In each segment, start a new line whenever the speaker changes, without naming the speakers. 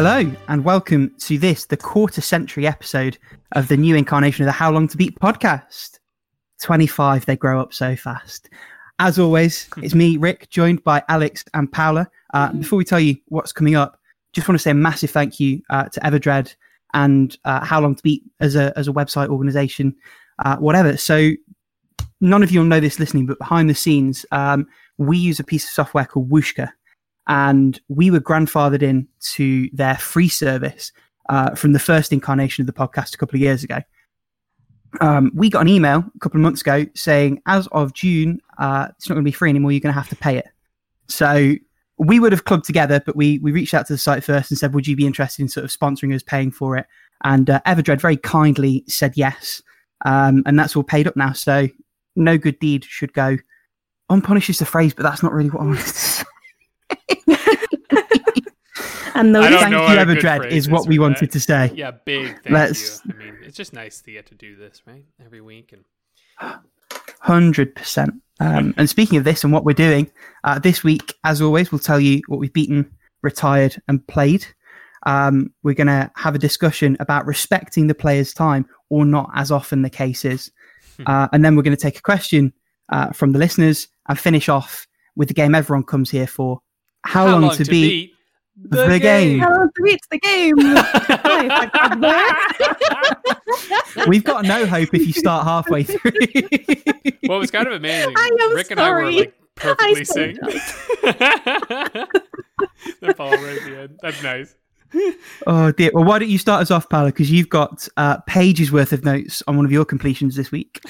Hello, and welcome to this, the quarter century episode of the new incarnation of the How Long to Beat podcast. 25, they grow up so fast. As always, it's me, Rick, joined by Alex and Paula. Uh, before we tell you what's coming up, just want to say a massive thank you uh, to Everdread and uh, How Long to Beat as a, as a website organization, uh, whatever. So, none of you will know this listening, but behind the scenes, um, we use a piece of software called Whooshkaa, and we were grandfathered in to their free service uh, from the first incarnation of the podcast a couple of years ago. Um, we got an email a couple of months ago saying, as of June, uh, it's not going to be free anymore. You're going to have to pay it. So we would have clubbed together, but we we reached out to the site first and said, "Would you be interested in sort of sponsoring us, paying for it?" And uh, Everdread very kindly said yes, um, and that's all paid up now. So no good deed should go unpunished is the phrase, but that's not really what I wanted to say.
And no,
I
thank you,
ever, a good
Everdread,
phrase
is what we wanted
that.
to say.
Yeah, big thank
Let's-
you. I mean, it's just nice to get to do this, right? Every week and
Hundred percent. Um, and speaking of this and what we're doing uh, this week, as always, we'll tell you what we've beaten, retired, and played. Um, we're going to have a discussion about respecting the player's time or not, as often the case is. Uh, and then we're going to take a question uh, from the listeners and finish off with the game everyone comes here for. How, long, to, beat, the game.
How long to beat the game?
We've got no hope if you start halfway through.
What was kind of amazing,
I am
Rick and I were like perfectly
so
synced. They're all right at the end. That's nice.
oh dear. Well, why don't you start us off, Paula? Because you've got uh, pages worth of notes on one of your completions this week.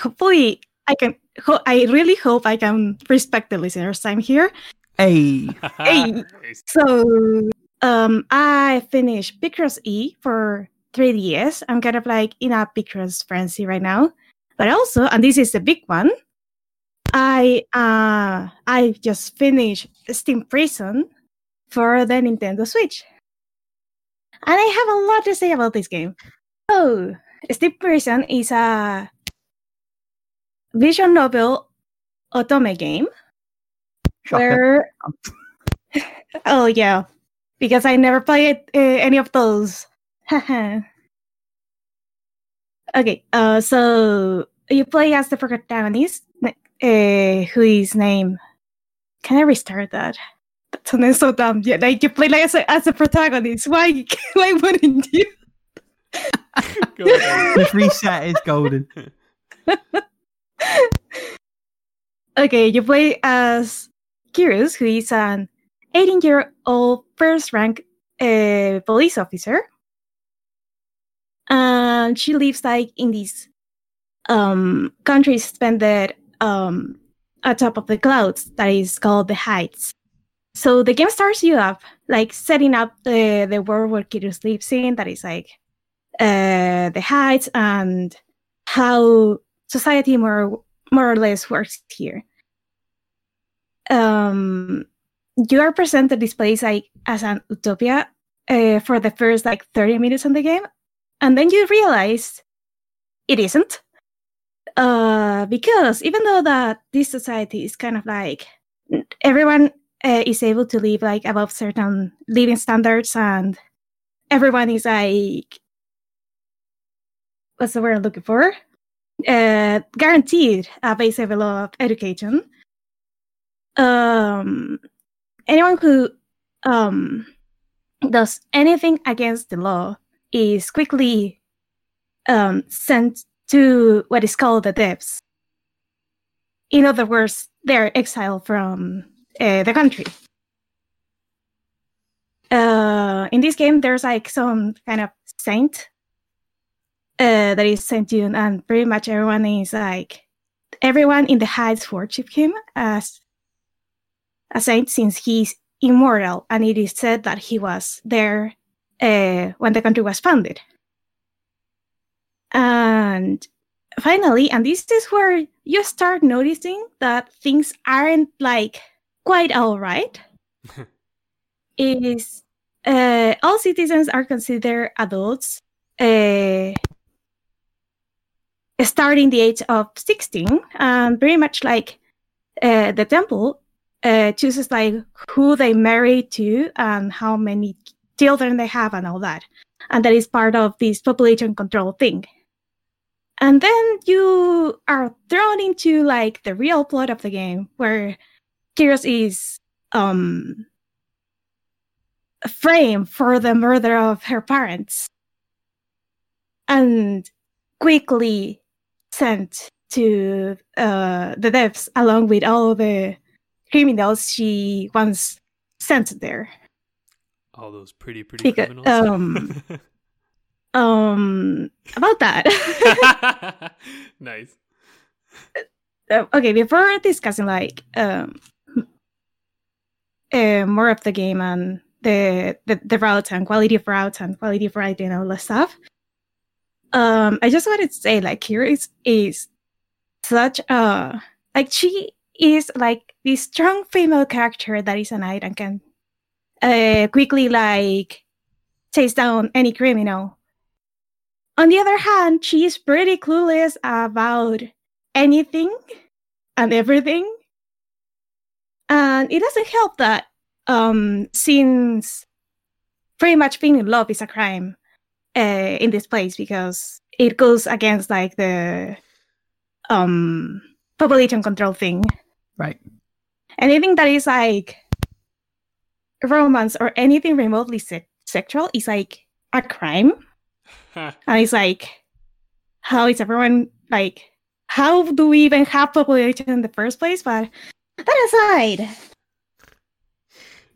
Hopefully, I can. Ho- I really hope I can respect the listeners' time here.
Hey,
Hey. So, um, I finished Picross E for 3DS. I'm kind of like in a Picross frenzy right now. But also, and this is the big one, I uh I just finished Steam Prison for the Nintendo Switch. And I have a lot to say about this game. So, Steam Prison is a visual novel otome game
shocker.
where oh yeah because i never played uh, any of those okay uh so you play as the protagonist uh, who is named can i restart that that sounds so dumb yeah like you play like as a, as a protagonist why why wouldn't you
Go ahead.
This reset is golden.
Okay, you play as Cyrus, who is an 18 year old first rank uh, police officer. And she lives like in this um, country suspended um, atop of the clouds that is called the Heights. So the game starts you up, like setting up the, the world where Cyrus lives in, that is like uh, the Heights and how society more more or less works here. Um, you are presented this place like as an utopia uh, for the first like 30 minutes in the game, and then you realize it isn't. Uh, because even though that this society is kind of like everyone uh, is able to live like above certain living standards, and everyone is like what's the word I'm looking for? uh, guaranteed a base level of education. Um, anyone who um, does anything against the law is quickly um, sent to what is called the depths. In other words, they're exiled from uh, the country. Uh, in this game, there's like some kind of saint uh, that is sent you, and pretty much everyone is like everyone in the Heights worship him as a saint since he's immortal, and it is said that he was there uh, when the country was founded. And finally, and this is where you start noticing that things aren't like quite all right. is uh, all citizens are considered adults uh, starting the age of 16 and very much like uh, the temple uh, chooses like who they marry to and how many children they have and all that. And that is part of this population control thing. And then you are thrown into like the real plot of the game where Cyrus is um framed for the murder of her parents and quickly sent to uh, the depths along with all the criminals she once sent there.
All those pretty, pretty
Because,
criminals.
um, Um, about that.
nice.
uh, okay, before discussing like um, uh, more of the game and the, the the routes and quality of routes and quality of writing and all that stuff, um, I just wanted to say like here is is such a like she is like this strong female character that is a knight and can uh, quickly like chase down any criminal. On the other hand, she is pretty clueless about anything and everything. And it doesn't help that um since pretty much being in love is a crime uh, in this place because it goes against like the um population control thing.
Right.
Anything that is like romance or anything remotely se- sexual is like a crime. And it's like, how is everyone like? How do we even have population in the first place? But that aside,
Makes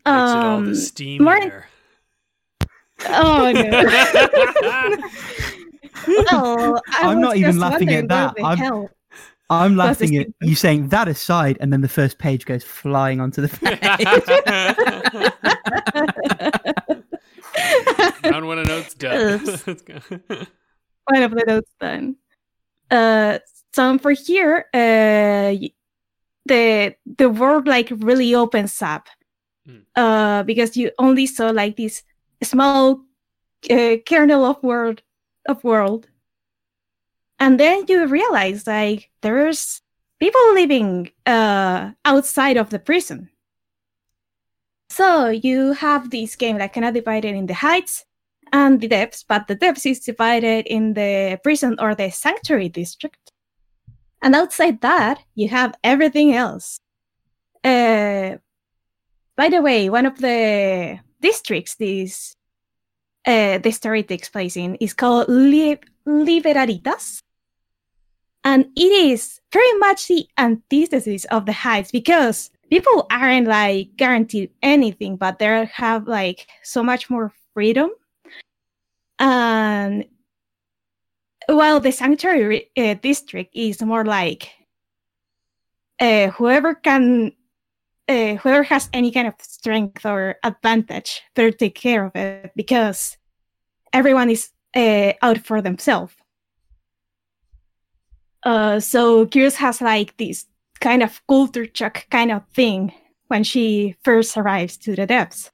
all
um,
the steam
more-
there.
oh no. well, I
I'm not even laughing at that. I'm-
hell.
I'm laughing at you saying that aside, and then the first page goes flying onto the page.
Round one of notes done.
Oops.
Let's go.
one of the notes done. Uh, so for here, uh, the the world like really opens up,
Mm.
uh, because you only saw like this small uh, kernel of world of world, and then you realize like there's people living uh outside of the prison. So you have this game like kind of divided in the heights and the depths, but the depths is divided in the prison or the sanctuary district. And outside that, you have everything else. Uh, by the way, one of the districts this uh, the story takes place in is called Li- Liberaritas. And it is very much the antithesis of the heights because people aren't like guaranteed anything, but they have like so much more freedom. And while the sanctuary uh, district is more like uh, whoever can uh, whoever has any kind of strength or advantage better take care of it because everyone is uh, out for themselves uh, so Cyrus has like this kind of culture shock kind of thing when she first arrives to the depths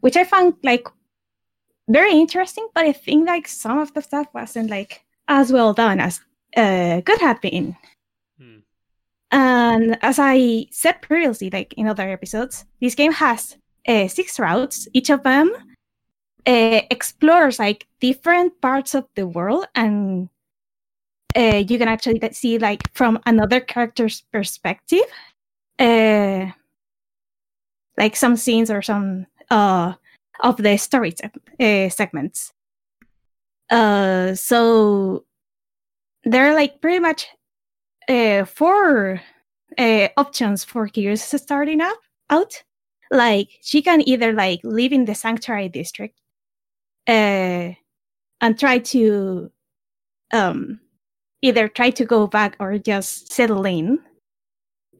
which i found like very interesting, but I think like some of the stuff wasn't like as well done as uh, could have been.
Hmm.
And as I said previously, like in other episodes, this game has uh, six routes. Each of them uh, explores like different parts of the world, and uh, you can actually see like from another character's perspective, uh, like some scenes or some uh of the story seg- uh, segments. Uh, so there are like pretty much four options for Cyrus starting up out. Like she can either like live in the sanctuary district and try to um, either try to go back or just settle in.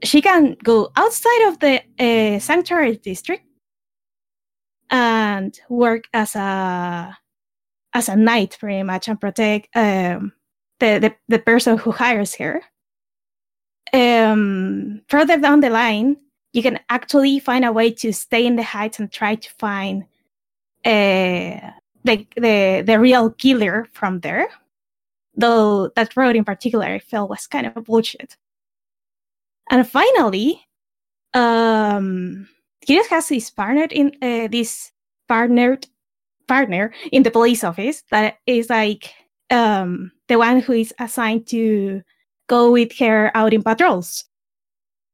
She can go outside of the uh, sanctuary district and work as a as a knight pretty much and protect um, the, the the person who hires her. Um, further down the line, you can actually find a way to stay in the heights and try to find uh, the the the real killer from there. Though that road in particular, I felt was kind of bullshit. And finally, um, has this partnered in uh, this partnered partner in the police office that is like um, the one who is assigned to go with her out in patrols.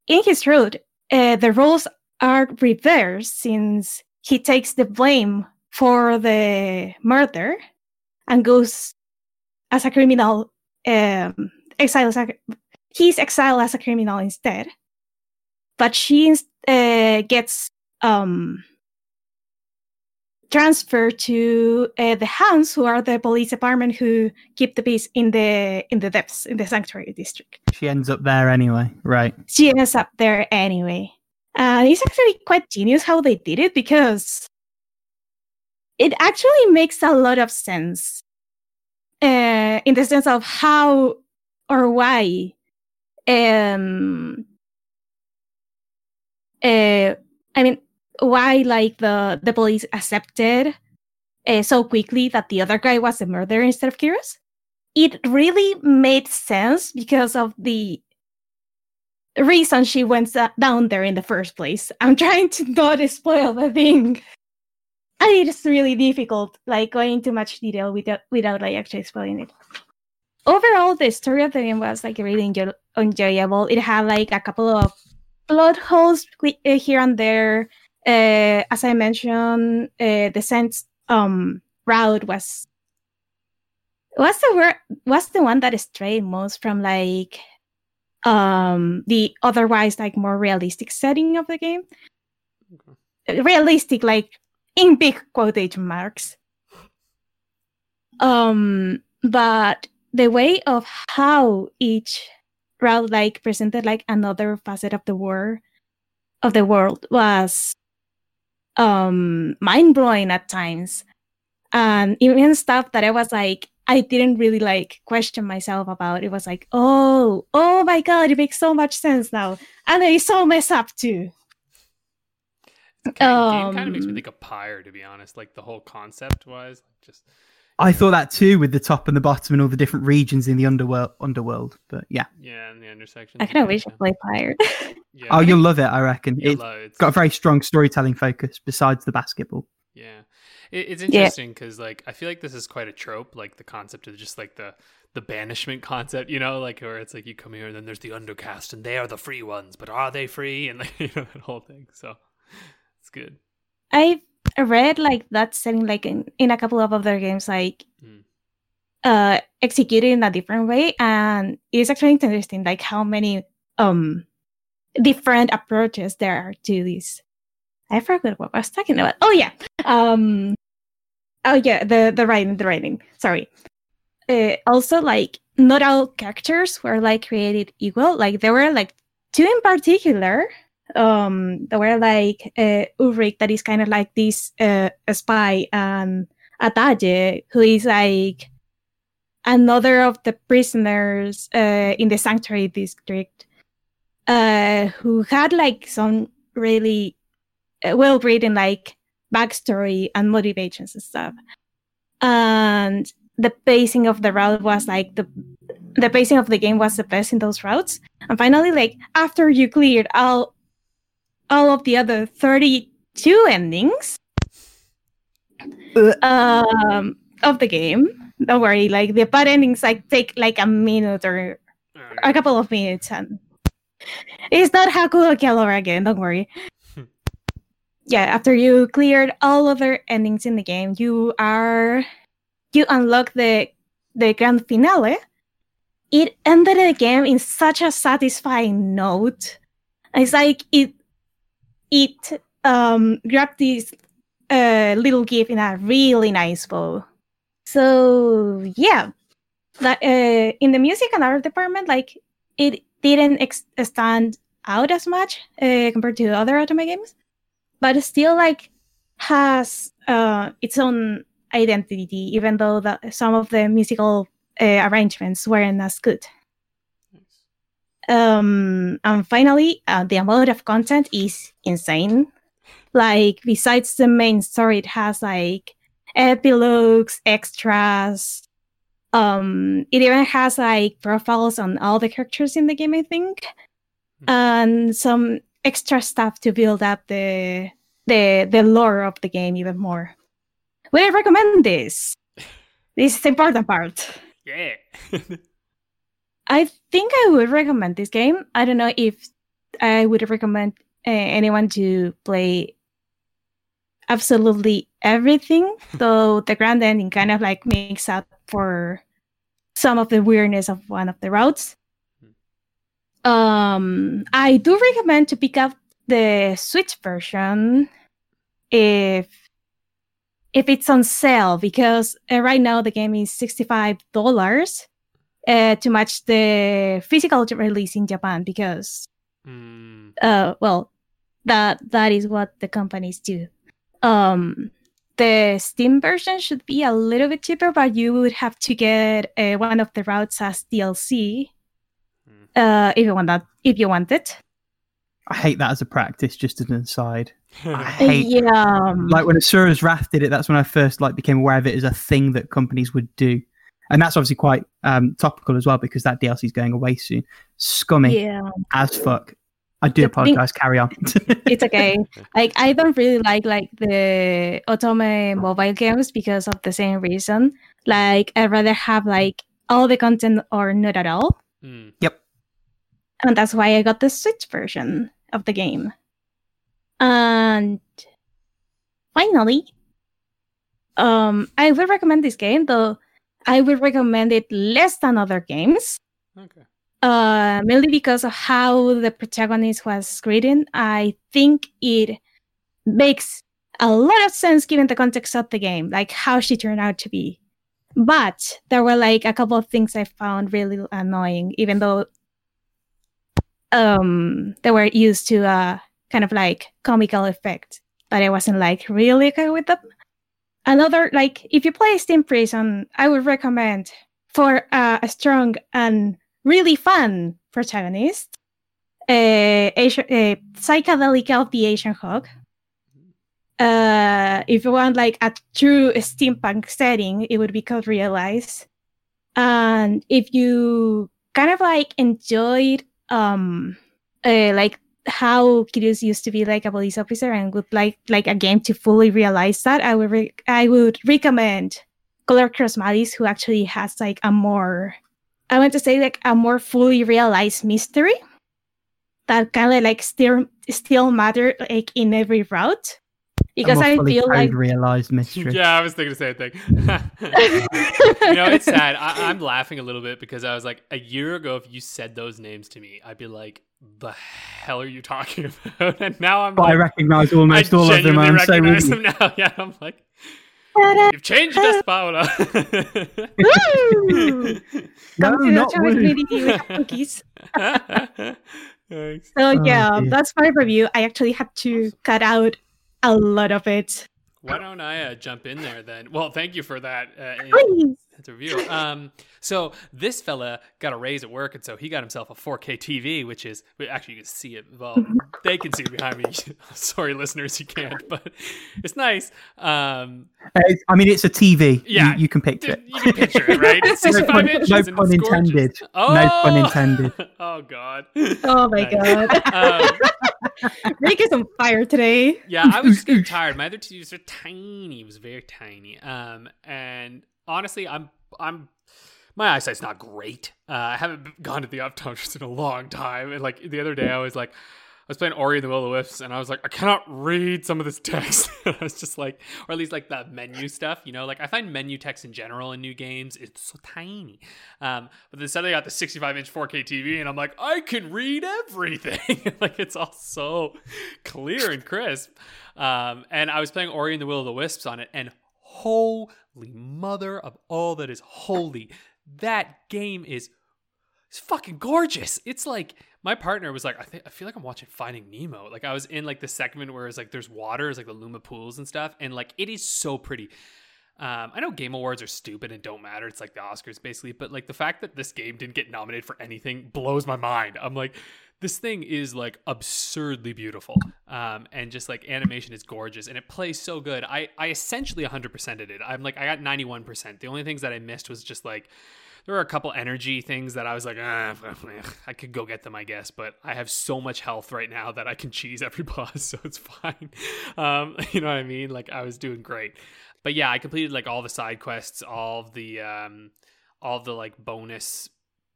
In his route, uh, the roles are reversed since he takes the blame for the murder and goes as a criminal, um, exiled as a, he's exiled as a criminal instead. But she uh, gets um, transferred to uh, the Hounds, who are the police department who keep the peace in the in the depths in the sanctuary district.
She ends up there anyway, right?
She ends up there anyway. Uh, it's actually quite genius how they did it because it actually makes a lot of sense uh, in the sense of how or why um uh, I mean why like the the police accepted uh, so quickly that the other guy was the murderer instead of Cyrus. It really made sense because of the reason she went down there in the first place. I'm trying to not spoil the thing. And it's really difficult, like going into much detail without without like actually explaining it. Overall, the story of the game was like really enjoy- enjoyable. It had like a couple of plot holes uh, here and there. Uh, as I mentioned, uh, the sense um route was was the word was the one that strayed most from like um the otherwise like more realistic setting of the game. Okay. Realistic, like in big quotation marks. Um, but the way of how each route like presented like another facet of the world of the world was um mind blowing at times. And even stuff that I was like, I didn't really like question myself about. It was like, oh, oh my god, it makes so much sense now. And it is so messed up too.
Kind of, um, game kind of makes me um, think of Pyre, to be honest. Like the whole concept wise, just.
I thought that too, with the top and the bottom and all the different regions in the underworld. Underworld, but yeah.
Yeah, and the intersection.
I kind of wish I played Pyre.
yeah, oh, you'll love it, I reckon. It's got a very strong storytelling focus besides the basketball.
Yeah, it, it's interesting because yeah. like I feel like this is quite a trope, like the concept of just like the the banishment concept, you know, like where it's like you come here and then there's the undercast and they are the free ones, but are they free? And like, you know that whole thing. So it's good.
I've read like that setting like in, in a couple of other games like mm. uh executed in a different way and it's actually interesting like how many um different approaches there are to this. I forgot what I was talking about. Oh yeah. Um oh yeah, the the writing, the writing. Sorry. Uh, also like not all characters were like created equal. Like there were like two in particular um there were like uh, Ulrich that is kind of like this uh, spy and Ataje who is like another of the prisoners uh, in the sanctuary district uh, who had like some really uh, well written like backstory and motivations and stuff. And the pacing of the route was like the the pacing of the game was the best in those routes. And finally like after you cleared all all of the other 32 endings um, of the game. Don't worry, like the bad endings like take like a minute or a couple of minutes and it's not Haku Keller again, don't worry. yeah, after you cleared all other endings in the game, you are you unlock the the grand finale. It ended the game in such a satisfying note. It's like it it um, grabbed this uh, little gift in a really nice bow. So yeah, that uh, in the music and art department, like it didn't ex- stand out as much uh, compared to other Otome games, but still like has uh, its own identity, even though the, some of the musical uh, arrangements weren't as good. Um, and finally, uh, the amount of content is insane. Like, besides the main story, it has like epilogues, extras. Um, it even has like profiles on all the characters in the game, I think, hmm. and some extra stuff to build up the the the lore of the game even more. would I recommend this? This is the important part.
Yeah.
I think I would recommend this game. I don't know if I would recommend uh, anyone to play absolutely everything, though the grand ending kind of like makes up for some of the weirdness of one of the routes. Um, I do recommend to pick up the Switch version if if it's on sale because uh, right now the game is sixty five dollars uh, to match the physical release in Japan because
Mm,
uh well that that is what the companies do um the steam version should be a little bit cheaper but you would have to get uh, one of the routes as dlc
Hmm.
uh if you want that if you want it
I hate that as a practice. Just as an aside, I hate
yeah um,
like when Asura's Wrath did it. That's when I first like became aware of it as a thing that companies would do, and that's obviously quite um, topical as well because that DLC is going away soon. Scummy
yeah
as fuck. I do
The thing-
apologize. Carry on.
it's okay like i don't really like like the otome mobile games because of the same reason like i'd rather have like all the content or not at all
Mm,
and that's why I got the Switch version of the game. And finally, um, I would recommend this game, though I would recommend it less than other games,
okay.
uh, mainly because of how the protagonist was written. I think it makes a lot of sense given the context of the game, like how she turned out to be. But there were like a couple of things I found really annoying, even though um they were used to a kind of like comical effect but i wasn't like really okay with them another like if you play steam prison i would recommend for uh, a strong and really fun protagonist a, Asian, uh Psychedelica of the Ashen Hawk. Uh if you want like a true steampunk setting it would be Code: Realize. And if you kind of like enjoyed um uh, like how Cyrus used to be like a police officer and would like like a game to fully realize that I would re- I would recommend Collar x Malice who actually has like a more I want to say like a more fully realized mystery that kind of like still still matter like in every route because I feel like
realized mystery.
Yeah, I was thinking the same thing. you know, it's sad. I, I'm laughing a little bit because I was like, a year ago, if you said those names to me, I'd be like, "The hell are you talking about?" And now I'm
But I recognize almost
I
all of them. I'm so
recognize
with you.
them now. Yeah, I'm like, you've changed us, Paola.
Woo!
No,
Come to the
not
chocolate
woo.
community, we have cookies.
Thanks.
So
Oh,
yeah,
dear.
that's my review. I actually had to cut out a lot of it.
Why don't I uh, jump in there then? Well, thank you for that. Uh,
Please.
That's a review. Um, so this fella got a raise at work, and so he got himself a 4K TV, which is actually you can see it. Well, they can see it behind me. Sorry, listeners, you can't, but it's nice. Um,
Uh, I mean, it's a TV.
Yeah.
you, you can picture it.
you can picture it, right? It's
No
65
pun-
inches.
no pun intended.
Oh!
No pun intended.
oh God.
Oh my
Nice.
god.
Um,
Rick is on fire today.
yeah, I was just getting tired. My other TVs are tiny. It was very tiny. Um, and honestly, I'm I'm my eyesight's not great. Uh, I haven't gone to the optometrist in a long time. And like the other day, I was like, I was playing Ori and the Will of the Wisps, and I was like, I cannot read some of this text. I was just like, or at least like the menu stuff, you know, like I find menu text in general in new games it's so tiny. Um, but then suddenly I got the 65 inch 4K TV, and I'm like, I can read everything. like it's all so clear and crisp. Um, and I was playing Ori and the Will of the Wisps on it, and holy mother of all that is holy, that game is it's fucking gorgeous. It's like my partner was like, I think I feel like I'm watching Finding Nemo. Like I was in like the segment where it's like there's water, it's like the Luma pools and stuff, and like it is so pretty. Um, I know Game Awards are stupid and don't matter. It's like the Oscars basically, but like the fact that this game didn't get nominated for anything blows my mind. I'm like, this thing is like absurdly beautiful, um, and just like animation is gorgeous, and it plays so good. I I essentially 100%ed it. I'm like I got 91%. The only things that I missed was just like there were a couple energy things that I was like, ah, I could go get them, I guess, but I have so much health right now that I can cheese every boss, so it's fine. Um, you know what I mean? Like I was doing great. but yeah, I completed like all the side quests, all the um, all the like bonus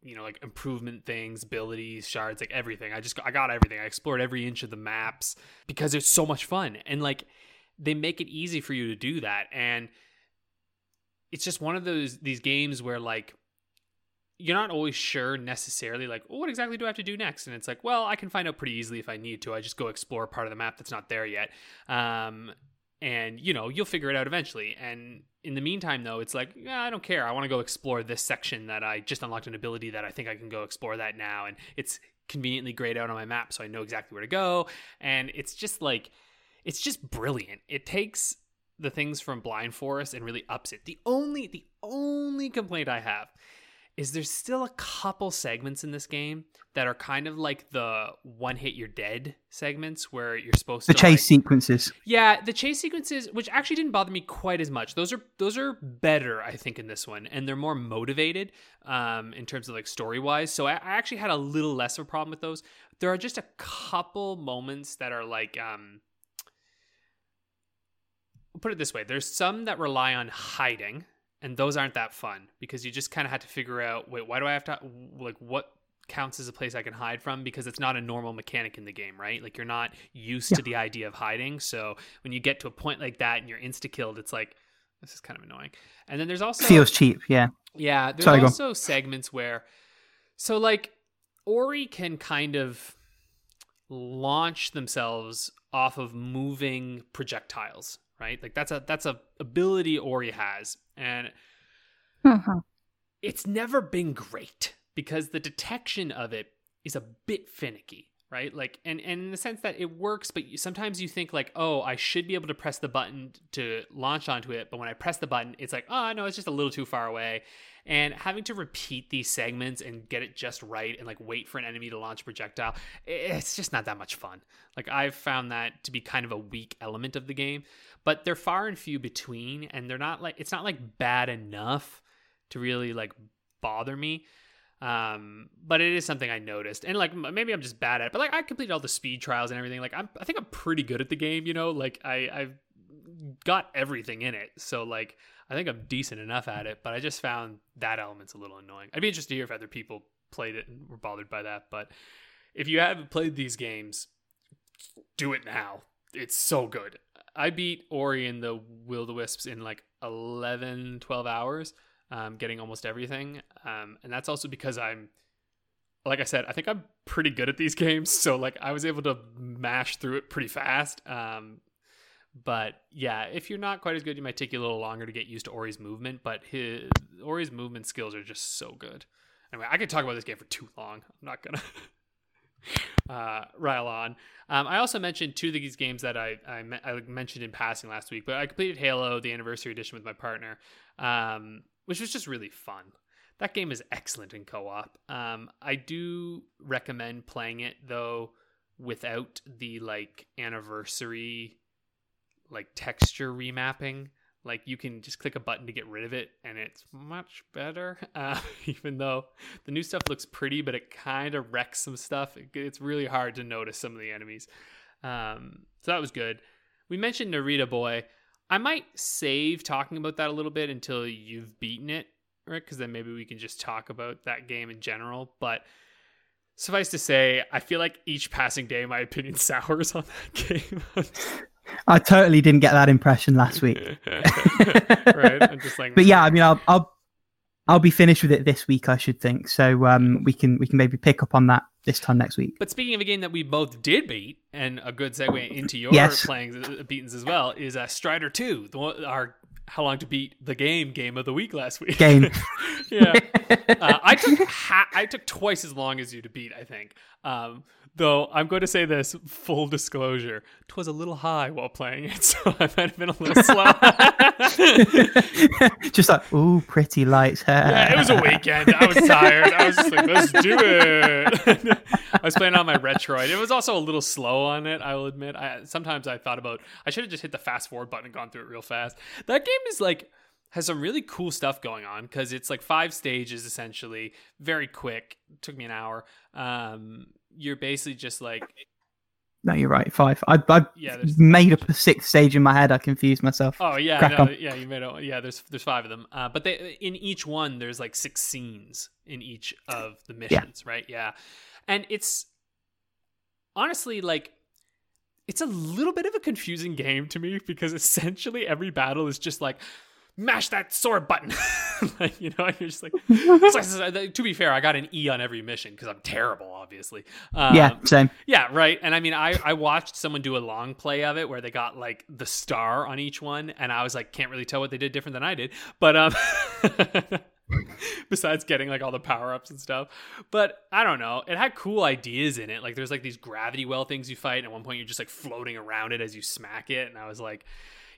you know like improvement things abilities shards like everything. I just i got everything. I explored every inch of the maps because it's so much fun. And like they make it easy for you to do that. And it's just one of those these games where like you're not always sure necessarily like well, what exactly do i have to do next? And it's like well i can find out pretty easily if i need to. I just go explore part of the map that's not there yet. Um, and you know you'll figure it out eventually. And in the meantime though it's like yeah, i don't care. I want to go explore this section that i just unlocked an ability that i think i can go explore that now and it's conveniently grayed out on my map so i know exactly where to go. And it's just like it's just brilliant. It takes the things from blind forest and really ups it. The only the only complaint i have is there's still a couple segments in this game that are kind of like the one hit you're dead segments where you're supposed
the
to the
chase
like,
sequences.
yeah, the chase sequences, which actually didn't bother me quite as much. Those are those are better, I think, in this one, and they're more motivated um, in terms of like story wise. So I, I actually had a little less of a problem with those. There are just a couple moments that are like, um, put it this way: there's some that rely on hiding, and those aren't that fun because you just kind of have to figure out, wait, why do I have to like what counts as a place I can hide from because it's not a normal mechanic in the game, right? Like you're not used
Yeah.
to the idea of hiding. So when you get to a point like that and you're insta killed, it's like this is kind of annoying. And then there's also
Feels cheap, yeah.
yeah, there's
Sorry,
also segments where so like Ori can kind of launch themselves off of moving projectiles, right? Like that's a that's a ability Ori has. And
Mhm.
it's never been great because the detection of it is a bit finicky right like and, and in the sense that it works but you, sometimes you think like oh i should be able to press the button to launch onto it but when i press the button it's like oh no it's just a little too far away and having to repeat these segments and get it just right and like wait for an enemy to launch a projectile it's just not that much fun. Like i've found that to be kind of a weak element of the game but they're far and few between and they're not like it's not like bad enough to really like bother me. Um but it is something i noticed. And like maybe i'm just bad at it but like i completed all the speed trials and everything. Like i'm i think i'm pretty good at the game you know? Like i i've got everything in it. So like i think i'm decent enough at it but i just found that element's a little annoying i'd be interested to hear if other people played it and were bothered by that but if you haven't played these games do it now it's so good i beat ori and the will the wisps in like 11 12 hours um, getting almost everything. Um, and that's also because I'm, like I said, I think I'm pretty good at these games. So like I was able to mash through it pretty fast. Um, but yeah, if you're not quite as good, you might take you a little longer to get used to Ori's movement. But his Ori's movement skills are just so good. Anyway, I could talk about this game for too long. I'm not gonna uh, rile on. Um, I also mentioned two of these games that I, I me- I mentioned in passing last week, but I completed Halo, the anniversary edition, with my partner, um, which was just really fun. That game is excellent in co-op. Um, I do recommend playing it though without the like anniversary like texture remapping. Like you can just click a button to get rid of it, and it's much better. Uh, even though the new stuff looks pretty, but it kind of wrecks some stuff. It, it's really hard to notice some of the enemies. Um, so that was good. We mentioned Narita Boy. I might save talking about that a little bit until you've beaten it, right? Because then maybe we can just talk about that game in general. But suffice to say, I feel like each passing day, my opinion sours on that game.
I totally didn't get that impression last week.
right? I'm just like,
But yeah, I mean, I'll, I'll I'll be finished with it this week, I should think. So um, we can we can maybe pick up on that this time next week.
But speaking of a game that we both did beat, and a good segue into your
Yes.
playing uh, beatings as well, is uh, Strider Two, the one, our how long to beat the game game of the week last week.
Game.
yeah, uh, I took ha- I took twice as long as you to beat. I think. Um, though I'm going to say this full disclosure: twas a little high while playing it, so I might have been a little slow.
Just like, ooh, pretty lights.
Yeah, it was a weekend. I was tired. I was just like, let's do it. I was playing on my Retroid. It was also a little slow on it, I will admit. I sometimes I thought about I should have just hit the fast forward button and gone through it real fast. That game is like has some really cool stuff going on because it's like five stages essentially, very quick. took me an hour. Um, you're basically just like
No, you're right. Five. I I
Yeah,
made up a sixth stage in my head. I confused myself.
Oh yeah,
Crack
no,
on.
yeah, you made it. Yeah, there's there's five of them. Uh, but they in each one there's like six scenes in each of the missions, right? Yeah, and it's honestly like it's a little bit of a confusing game to me because essentially every battle is just like mash that sword button like you know and you're just like, like- to be fair i got an e on every mission because i'm terrible obviously um,
yeah, same.
yeah, right. And I mean, I I watched someone do a long play of it where they got like the star on each one, and I was like, can't really tell what they did different than I did. But um, besides getting like all the power ups and stuff, but I don't know. It had cool ideas in it. Like there's like these gravity well things you fight, and at one point you're just like floating around it as you smack it, and I was like,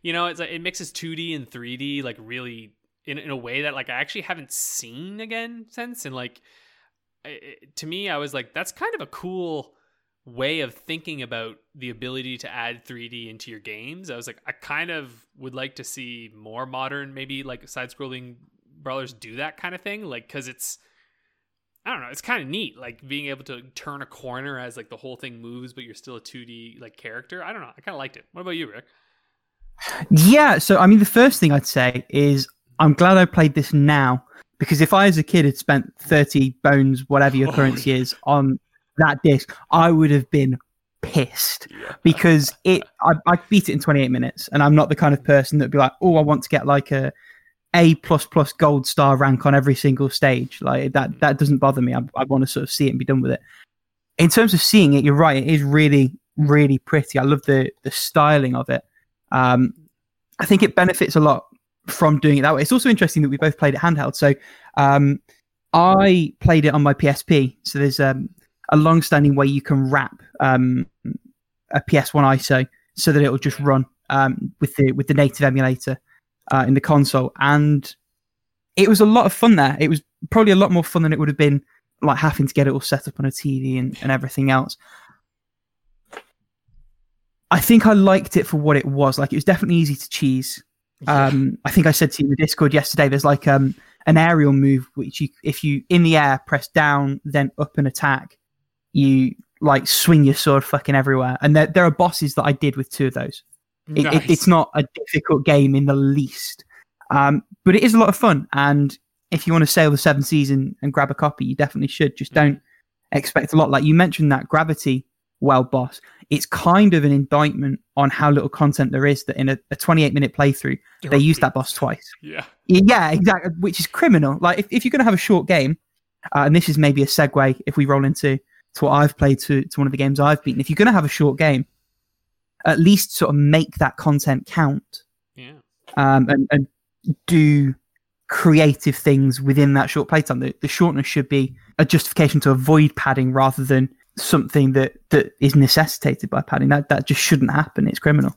you know, it's like it mixes 2D and 3D like really in in a way that like I actually haven't seen again since, and like I- I- to me, I was like, that's kind of a cool way of thinking about the ability to add 3D into your games. I was like, I kind of would like to see more modern, maybe like side scrolling brawlers do that kind of thing. Like, cause it's, I don't know, it's kind of neat. Like being able to turn a corner as like the whole thing moves, but you're still a 2D like character. I don't know. I kind of liked it. What about you, Rick?
Yeah, so I mean, the first thing I'd say is I'm glad I played this now because if I, as a kid, had spent 30 bones, whatever your currency is, on that disc, I would have been pissed because it. I, I beat it in 28 minutes, and I'm not the kind of person that'd be like, oh, I want to get like a A plus plus gold star rank on every single stage. Like that, mm. that doesn't bother me. I, I want to sort of see it and be done with it. In terms of seeing it, you're right. It is really, really pretty. I love the the styling of it. Um, I think it benefits a lot from doing it that way. It's also interesting that we both played it handheld. So um, I played it on my PSP. So there's um, a long-standing way you can wrap um, a PS1 ISO so that it will just run um, with the with the native emulator uh, in the console, and it was a lot of fun there. It was probably a lot more fun than it would have been like having to get it all set up on a TV and, and everything else. I think I liked it for what it was. Like it was definitely easy to cheese. Um, I think I said to you in the Discord yesterday. There's like um, an aerial move which you, if you in the air press down then up and attack, you like swing your sword fucking everywhere. And there there are bosses that I did with two of those. It, it, it's not a difficult game in the least, um, but it is a lot of fun. And if you want to sail the seven seas and, and grab a copy, you definitely should. Just don't expect a lot. Like you mentioned that gravity well boss. It's kind of an indictment on how little content there is that in a, a 28 minute playthrough they use that boss twice.
Yeah.
Yeah, exactly. Which is criminal. Like if, if you're going to have a short game, uh, and this is maybe a segue if we roll into to what I've played to, to one of the games I've beaten. If you're going to have a short game, at least sort of make that content count
Yeah.
um, and, and do creative things within that short playtime. The, the shortness should be a justification to avoid padding rather than something that, that is necessitated by padding. That that just shouldn't happen. It's criminal.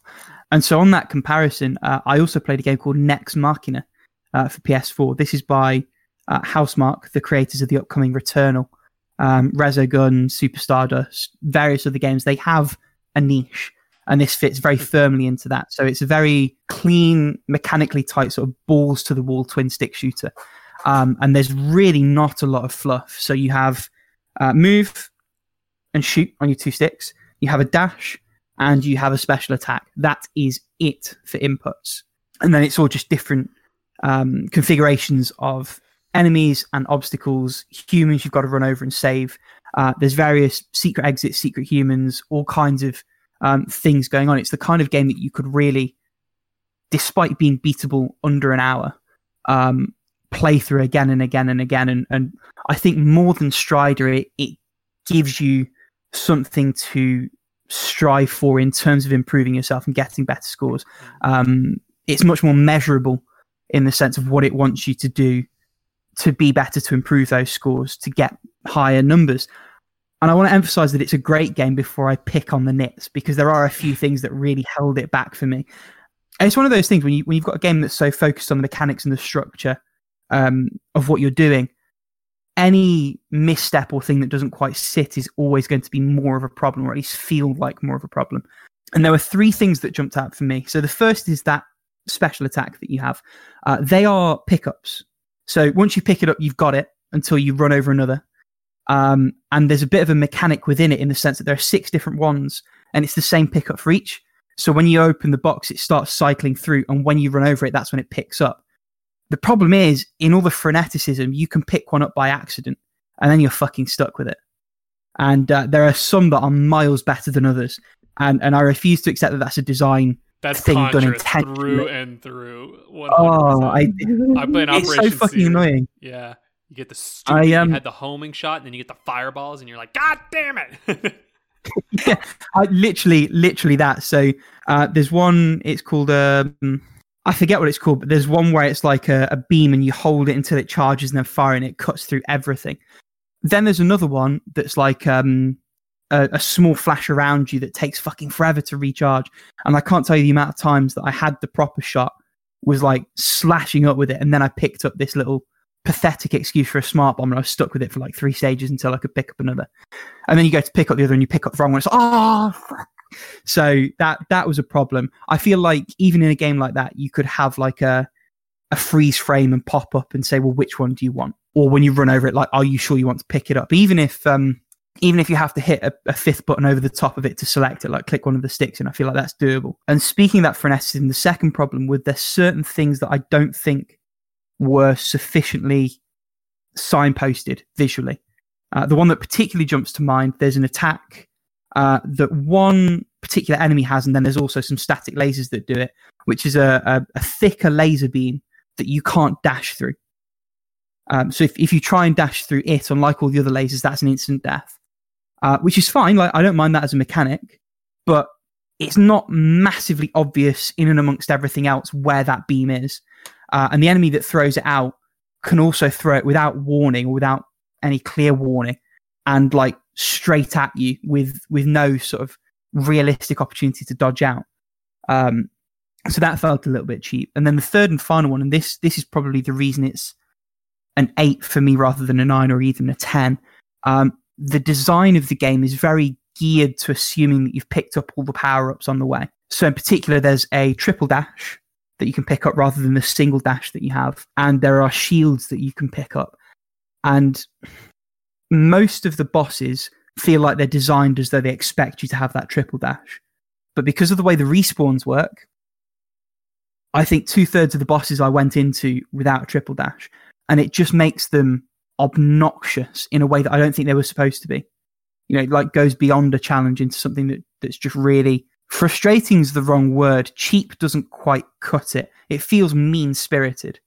And so on that comparison, uh, I also played a game called Nex Machina uh, for PS4. This is by uh, Housemarque, the creators of the upcoming Returnal, um, Resogun, Super Stardust, various other games. They have a niche, and this fits very firmly into that. So it's a very clean, mechanically tight, sort of balls to the wall twin stick shooter. Um, and there's really not a lot of fluff. So you have uh, move and shoot on your two sticks. You have a dash and you have a special attack. That is it for inputs. And then it's all just different um, configurations of enemies and obstacles, humans you've got to run over and save. Uh, there's various secret exits, secret humans, all kinds of um, things going on. It's the kind of game that you could really, despite being beatable under an hour, um, play through again and again and again. And, and I think more than Strider, it, it gives you something to strive for in terms of improving yourself and getting better scores. Um, it's much more measurable in the sense of what it wants you to do to be better, to improve those scores, to get higher numbers. And I want to emphasize that it's a great game before I pick on the nits because there are a few things that really held it back for me. And it's one of those things when you when you've got a game that's so focused on the mechanics and the structure um, of what you're doing, any misstep or thing that doesn't quite sit is always going to be more of a problem, or at least feel like more of a problem. And there were three things that jumped out for me. So the first is that special attack that you have. Uh, they are pickups. So once you pick it up, you've got it until you run over another. Um, and there's a bit of a mechanic within it in the sense that there are six different ones and it's the same pickup for each. So when you open the box, it starts cycling through, and when you run over it, that's when it picks up. The problem is, in all the freneticism, you can pick one up by accident, and then you're fucking stuck with it. And uh, there are some that are miles better than others, and and I refuse to accept that that's a design
That's
thing done intentionally.
through and through. 100%.
Oh, I,
I play an
it's so fucking
Seer.
annoying.
Yeah. You get the stupid,
I,
you
um,
had the homing shot, and then you get the fireballs, and you're like, God damn it!
yeah, I literally, literally that. So uh, there's one. It's called um, I forget what it's called, but there's one where it's like a, a beam and you hold it until it charges and then fire and it cuts through everything. Then there's another one that's like um, a, a small flash around you that takes fucking forever to recharge. And I can't tell you the amount of times that I had the proper shot was like slashing up with it, and then I picked up this little pathetic excuse for a smart bomb and I was stuck with it for like three stages until I could pick up another. And then you go to pick up the other and you pick up the wrong one. It's oh fuck. So that that was a problem. I feel like even in a game like that, you could have like a a freeze frame and pop up and say, well, which one do you want? Or when you run over it, like, are you sure you want to pick it up? Even if um even if you have to hit a, a fifth button over the top of it to select it, like click one of the sticks, and I feel like that's doable. And speaking of that frenetism, the second problem with there's certain things that I don't think were sufficiently signposted visually. Uh, the one that particularly jumps to mind, there's an attack uh, that one particular enemy has, and then there's also some static lasers that do it, which is a, a, a thicker laser beam that you can't dash through. Um, so if, if you try and dash through it, unlike all the other lasers, that's an instant death, uh, which is fine. Like I don't mind that as a mechanic, but it's not massively obvious in and amongst everything else where that beam is. Uh, and the enemy that throws it out can also throw it without warning or without any clear warning and like straight at you with with no sort of realistic opportunity to dodge out. Um, so that felt a little bit cheap. And then the third and final one, and this this is probably the reason it's an eight for me rather than a nine or even a ten. Um, the design of the game is very geared to assuming that you've picked up all the power ups on the way. So in particular, there's a triple dash that you can pick up rather than the single dash that you have, and there are shields that you can pick up. And most of the bosses feel like they're designed as though they expect you to have that triple dash. But because of the way the respawns work, I think two thirds of the bosses I went into without a triple dash, and it just makes them obnoxious in a way that I don't think they were supposed to be. You know, like goes beyond a challenge into something that, that's just really frustrating is the wrong word. Cheap doesn't quite cut it. It feels mean spirited.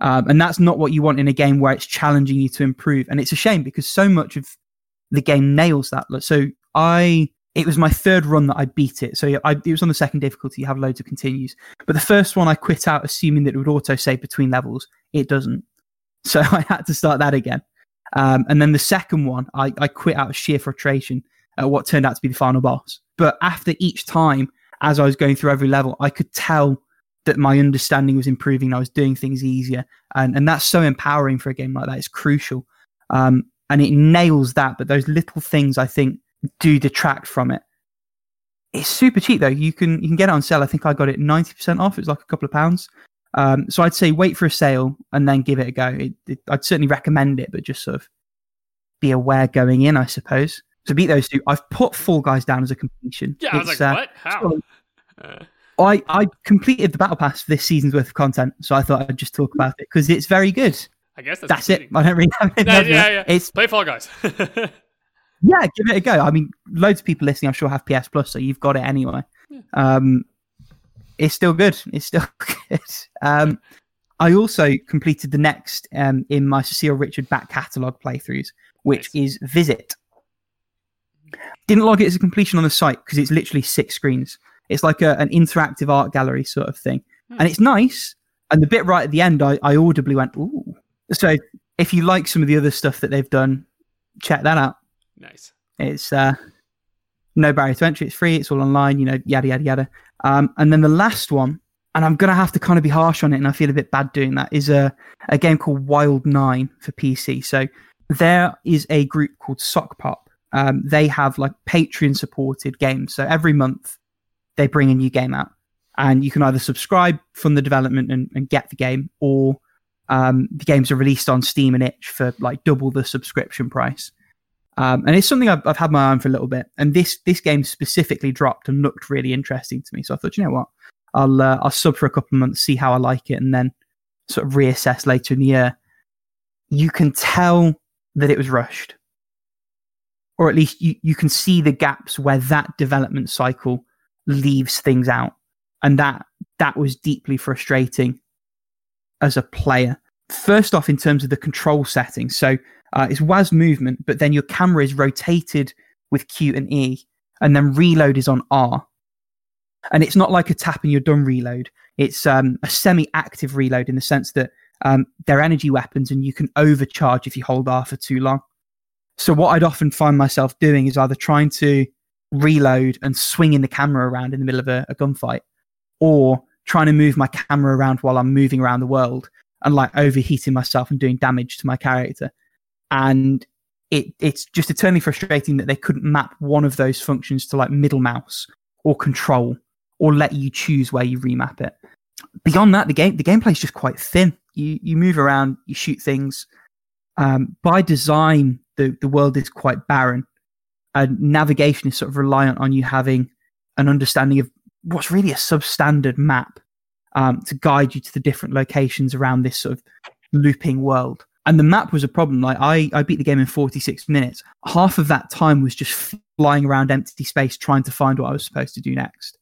Um, and that's not what you want in a game where it's challenging you to improve. And it's a shame because so much of the game nails that. So I, it was my third run that I beat it. So I, it was on the second difficulty. You have loads of continues, but the first one I quit out assuming that it would auto save between levels. It doesn't. So I had to start that again. Um, and then the second one, I, I quit out of sheer frustration at what turned out to be the final boss. But after each time, as I was going through every level, I could tell that my understanding was improving. I was doing things easier, and and that's so empowering for a game like that. It's crucial, um, and it nails that. But those little things, I think, do detract from it. It's super cheap though. You can you can get it on sale. I think I got it ninety percent off. It was like a couple of pounds. Um, so I'd say wait for a sale and then give it a go. It, it, I'd certainly recommend it, but just sort of be aware going in, I suppose. To beat those two, I've put Fall Guys down as a completion.
yeah, I was
It's,
like,
uh,
what? How?
I, I completed the battle pass for this season's worth of content, so I thought I'd just talk about it because it's very good.
I guess that's,
That's it. I don't really have
Yeah,
anything
yeah, yeah.
It's
Play Fall Guys.
yeah, give it a go. I mean, loads of people listening, I'm sure, have PS Plus, so you've got it anyway.
Yeah.
Um, it's still good. It's still good. Um, I also completed the next um, in my Cecile Richard back catalogue playthroughs, which is Visit. Didn't log it as a completion on the site because it's literally six screens. It's like a, an interactive art gallery sort of thing,
Hmm.
and it's nice. And the bit right at the end, I, I audibly went, "Ooh!" So if you like some of the other stuff that they've done, check that out.
nice.
It's uh, no barrier to entry. It's free. It's all online. You know, yada yada yada. Um, and then the last one, and I'm gonna have to kind of be harsh on it, and I feel a bit bad doing that. Is a a game called Wild Nine for PC. So there is a group called Sokpop. Um, they have like Patreon supported games. So every month they bring a new game out, and you can either subscribe, fund the development, and, and get the game, or um, the games are released on Steam and itch for like double the subscription price. Um, and it's something I've, I've had my eye on for a little bit. And this this game specifically dropped and looked really interesting to me. So I thought, you know what, I'll uh, I'll sub for a couple of months, see how I like it, and then sort of reassess later in the year. You can tell that it was rushed, or at least you, you can see the gaps where that development cycle leaves things out, and that that was deeply frustrating as a player. First off, in terms of the control settings, so uh, it's WAS movement, but then your camera is rotated with Q and E, and then reload is on R. And it's not like a tap and you're done reload. It's um, a semi-active reload in the sense that um, they're energy weapons, and you can overcharge if you hold R for too long. So what I'd often find myself doing is either trying to reload and swinging the camera around in the middle of a, a gunfight, or trying to move my camera around while I'm moving around the world and like overheating myself and doing damage to my character and it it's just eternally frustrating that they couldn't map one of those functions to like middle mouse or control or let you choose where you remap it. Beyond that, the game the gameplay is just quite thin. You you move around, you shoot things. Um, by design, the the world is quite barren, navigation is sort of reliant on you having an understanding of what's really a substandard map um, to guide you to the different locations around this sort of looping world and the map was a problem. Like I, I beat the game in 46 minutes. Half of that time was just flying around empty space trying to find what I was supposed to do next.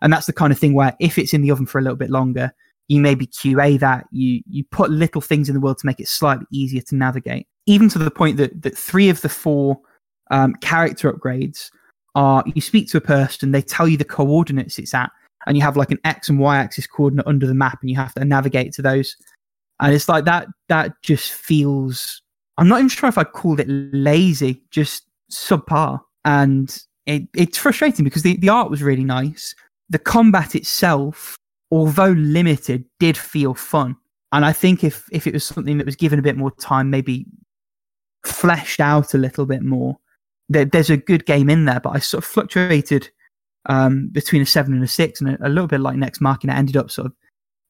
And that's the kind of thing where if it's in the oven for a little bit longer, you maybe QA that. You you put little things in the world to make it slightly easier to navigate. Even to the point that that three of the four um, character upgrades are you speak to a person, they tell you the coordinates it's at, and you have like an X and Y axis coordinate under the map, and you have to navigate to those. And it's like that that just feels i'm not even sure if i'd it lazy just subpar. And it, it's frustrating because the, the art was really nice. The combat itself although limited did feel fun. And i think if if it was something that was given a bit more time maybe fleshed out a little bit more there, there's a good game in there but i sort of fluctuated um, between a seven and a six and a, a little bit like next mark and it ended up sort of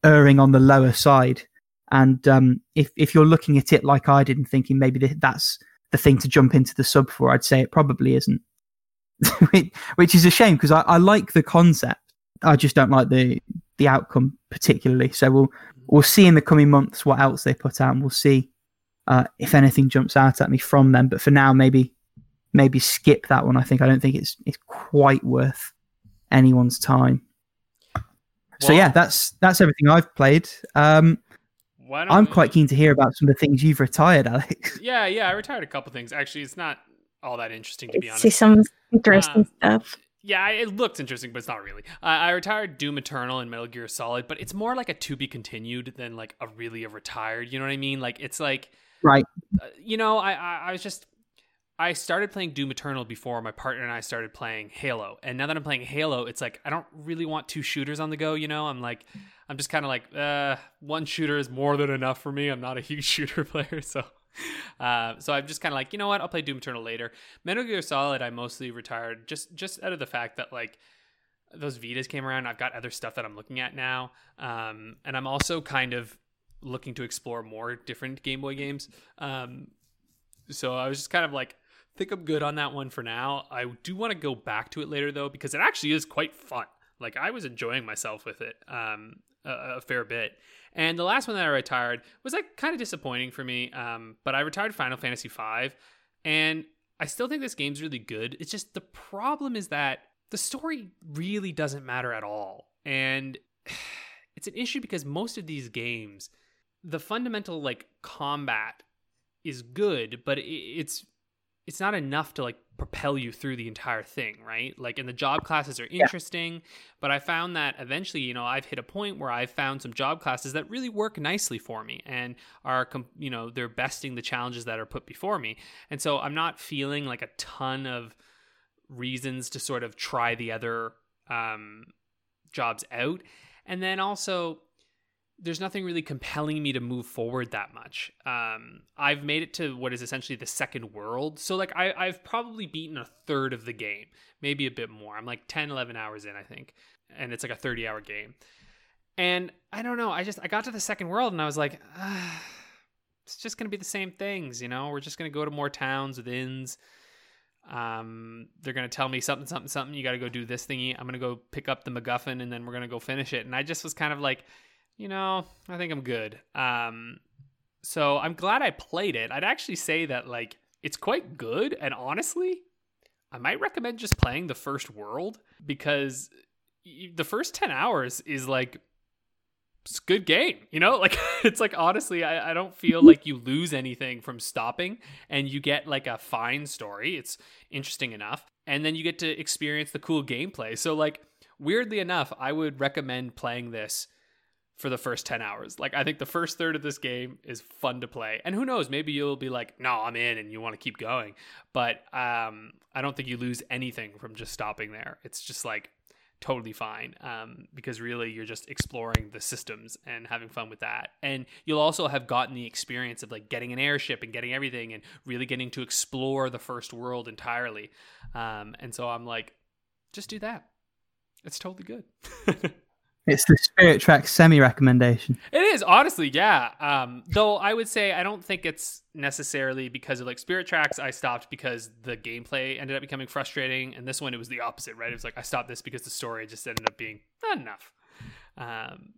erring on the lower side and um, if if you're looking at it like I did and thinking maybe that's the thing to jump into the sub for, I'd say it probably isn't. Which is a shame because I, I like the concept. I just don't like the the outcome particularly. So we'll we'll see in the coming months what else they put out, and we'll see uh, if anything jumps out at me from them. But for now, maybe maybe skip that one. I think I don't think it's it's quite worth anyone's time. Well, so yeah, that's that's everything I've played. Um, I'm we... quite keen to hear about some of the things you've retired, Alex.
Yeah, yeah, I retired a couple things. Actually, it's not all that interesting to be honest.
See some interesting uh, stuff.
Yeah, it looks interesting, but it's not really. Uh, I retired Doom Eternal and Metal Gear Solid, but it's more like a to be continued than like a really a retired. You know what I mean? Like it's like
right.
Uh, you know, I, I I was just I started playing Doom Eternal before my partner and I started playing Halo. And now that I'm playing Halo, it's like I don't really want two shooters on the go, you know? I'm like I'm just kind of like, uh, one shooter is more than enough for me. I'm not a huge shooter player, so uh, so I'm just kind of like, you know what? I'll play Doom Eternal later. Metal Gear Solid, I mostly retired just just out of the fact that like those Vitas came around. I've got other stuff that I'm looking at now, um, and I'm also kind of looking to explore more different Game Boy games. Um, so I was just kind of like, think I'm good on that one for now. I do want to go back to it later though because it actually is quite fun. Like I was enjoying myself with it um, a, a, fair bit. And the last one that I retired was like kind of disappointing for me. Um, but I retired Final Fantasy V, and I still think this game's really good. It's just the problem is that the story really doesn't matter at all, and it's an issue because most of these games, the fundamental like combat is good, but it's it's not enough to like propel you through the entire thing, right? Like, and the job classes are interesting, yeah. but I found that eventually, you know, I've hit a point where I've found some job classes that really work nicely for me and are, you know, they're besting the challenges that are put before me. And so I'm not feeling like a ton of reasons to sort of try the other um, jobs out. And then also, there's nothing really compelling me to move forward that much. Um, I've made it to what is essentially the second world. So, like, I, I've probably beaten a third of the game, maybe a bit more. I'm like 10, 11 hours in, I think. And it's like a 30 hour game. And I don't know. I just, I got to the second world and I was like, ah, it's just going to be the same things, you know. We're just going to go to more towns with inns. Um, they're going to tell me something, something, something. You got to go do this thingy. I'm going to go pick up the MacGuffin, and then we're going to go finish it. And I just was kind of like, you know, I think I'm good. Um, so I'm glad I played it. I'd actually say that like it's quite good, and honestly, I might recommend just playing the first world because the first 10 hours is like it's a good game you know like it's like honestly I, I don't feel like you lose anything from stopping and you get like a fine story it's interesting enough and then you get to experience the cool gameplay so like weirdly enough i would recommend playing this for the first 10 hours. Like i think the first third of this game is fun to play. And who knows maybe you'll be like no i'm in and you want to keep going. But um i don't think you lose anything from just stopping there. It's just like totally fine um, because really you're just exploring the systems and having fun with that. And you'll also have gotten the experience of like getting an airship and getting everything and really getting to explore the first world entirely. Um, and so i'm like just do that. It's totally good
It's the Spirit Tracks semi recommendation.
It is honestly, yeah. Um, though I would say I don't think it's necessarily because of like Spirit Tracks. I stopped because the gameplay ended up becoming frustrating, and this one it was the opposite, right? It was like I stopped this because the story just ended up being not enough. Um,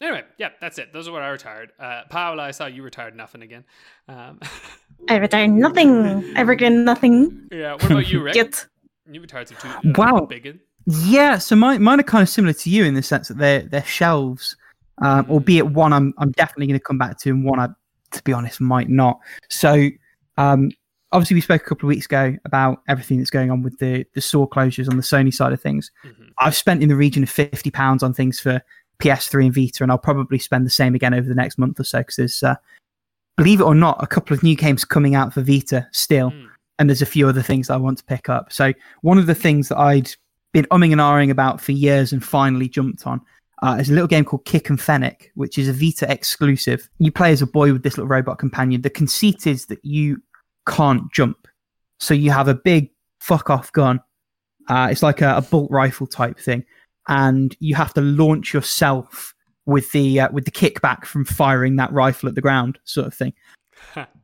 anyway, yeah, that's it. Those are what I retired. Uh, Paola, I saw you retired nothing again. Um,
I retired nothing. I regret nothing.
Yeah. What about you, Rick?
Yet.
You retired some two. Uh,
Wow.
Big
Yeah, so mine, mine are kind of similar to you in the sense that they're they're shelves, um, albeit one I'm I'm definitely going to come back to, and one I, to be honest, might not. So, um, obviously, we spoke a couple of weeks ago about everything that's going on with the the store closures on the Sony side of things.
Mhm.
I've spent in the region of fifty pounds on things for PS3 and Vita, and I'll probably spend the same again over the next month or so because there's, uh, believe it or not, a couple of new games coming out for Vita still
Mm.
and there's a few other things that I want to pick up. So one of the things that I'd been umming and ahhing about for years and finally jumped on uh, is a little game called Kick and Fennec, which is a Vita exclusive. You play as a boy with this little robot companion. The conceit is that you can't jump, so you have a big fuck off gun. Uh, it's like a, a bolt rifle type thing, and you have to launch yourself with the uh, with the kickback from firing that rifle at the ground, sort of thing.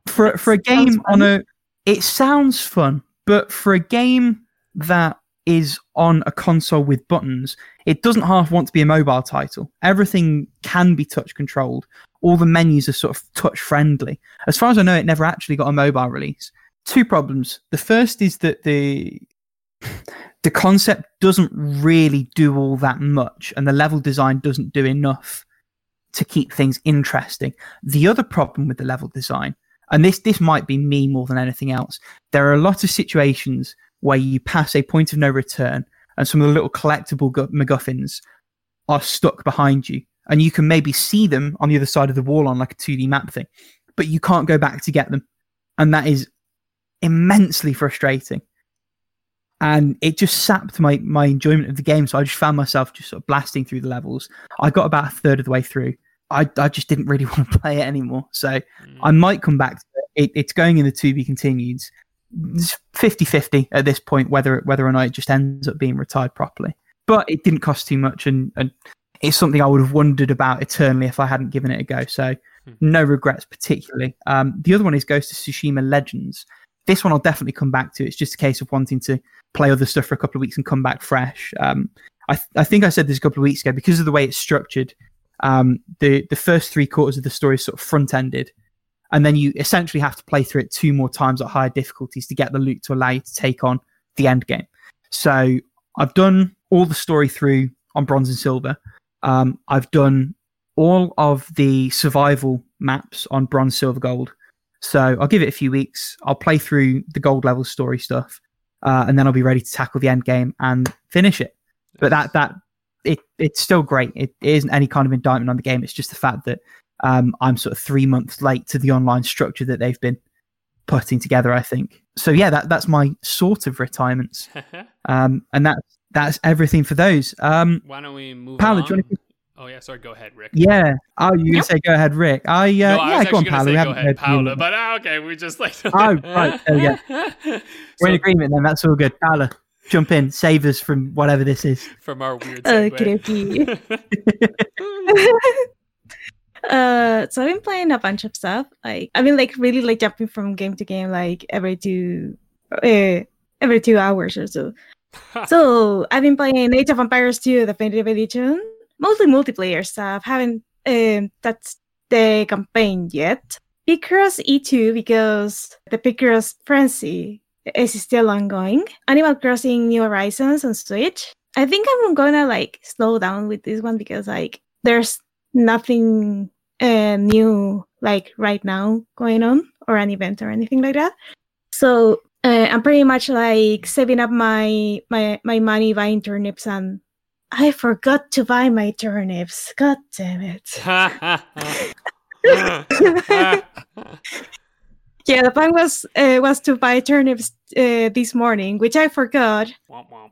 For for a game on
fun.
a it sounds fun, but for a game that is on a console with buttons, it doesn't half want to be a mobile title. Everything can be touch controlled. All the menus are sort of touch friendly. As far as I know, it never actually got a mobile release. Two problems. The first is that the the concept doesn't really do all that much, and the level design doesn't do enough to keep things interesting. The other problem with the level design and this this might be me more than anything else. There are a lot of situations where you pass a point of no return, and some of the little collectible gu- MacGuffins are stuck behind you, and you can maybe see them on the other side of the wall on like a 2D map thing, but you can't go back to get them, and that is immensely frustrating. And it just sapped my my enjoyment of the game. So I just found myself just sort of blasting through the levels. I got about a third of the way through. I, I just didn't really want to play it anymore. So
Mm.
I might come back to it. it it's going in the to be continued. It's 50-50 at this point whether whether or not it just ends up being retired properly. But it didn't cost too much and, and it's something I would have wondered about eternally if I hadn't given it a go. So
Hmm.
no regrets particularly. Um, the other one is Ghost of Tsushima Legends. This one I'll definitely come back to. It's just a case of wanting to play other stuff for a couple of weeks and come back fresh. Um, I, th- I think I said this a couple of weeks ago because of the way it's structured. Um, the the first three quarters of the story is sort of front ended, and then you essentially have to play through it two more times at higher difficulties to get the loot to allow you to take on the end game. So I've done all the story through on bronze and silver. Um, I've done all of the survival maps on bronze, silver, gold. So I'll give it a few weeks. I'll play through the gold level story stuff, uh, and then I'll be ready to tackle the end game and finish it. But that that it it's still great. It, it isn't any kind of indictment on the game. It's just the fact that um, I'm sort of three months late to the online structure that they've been putting together. I think so. Yeah, that that's my sort of retirements, um, and that's that's everything for those. Um,
Why don't we move
Paolo,
on?
do you wanna-
Oh yeah, sorry. Go ahead, Rick.
yeah. Oh, you
Yep.
gonna say go ahead, Rick? I uh,
no, I
yeah,
was
go on,
actually
Paolo. We
say go
haven't
ahead,
heard from you.
Paula, but ah, okay, we just like.
Oh, right, there we go. We're
So,
in agreement then. That's all good. Paolo, jump in, save us from whatever this is.
from our weird
Okie
segue.
Uh, so I've been playing a bunch of stuff. Like I've been like really like jumping from game to game, like every two, uh, every two hours or so. so I've been playing Age of Empires 2 Definitive Edition, mostly multiplayer stuff. Haven't um, touched the campaign yet. Picross E2 because the Picross frenzy is still ongoing. Animal Crossing New Horizons on Switch. I think I'm gonna like slow down with this one because like there's nothing uh, new like right now going on or an event or anything like that. So uh, I'm pretty much like saving up my my my money buying turnips and I forgot to buy my turnips. God damn it. yeah, the plan was uh, was to buy turnips uh, this morning, which I forgot,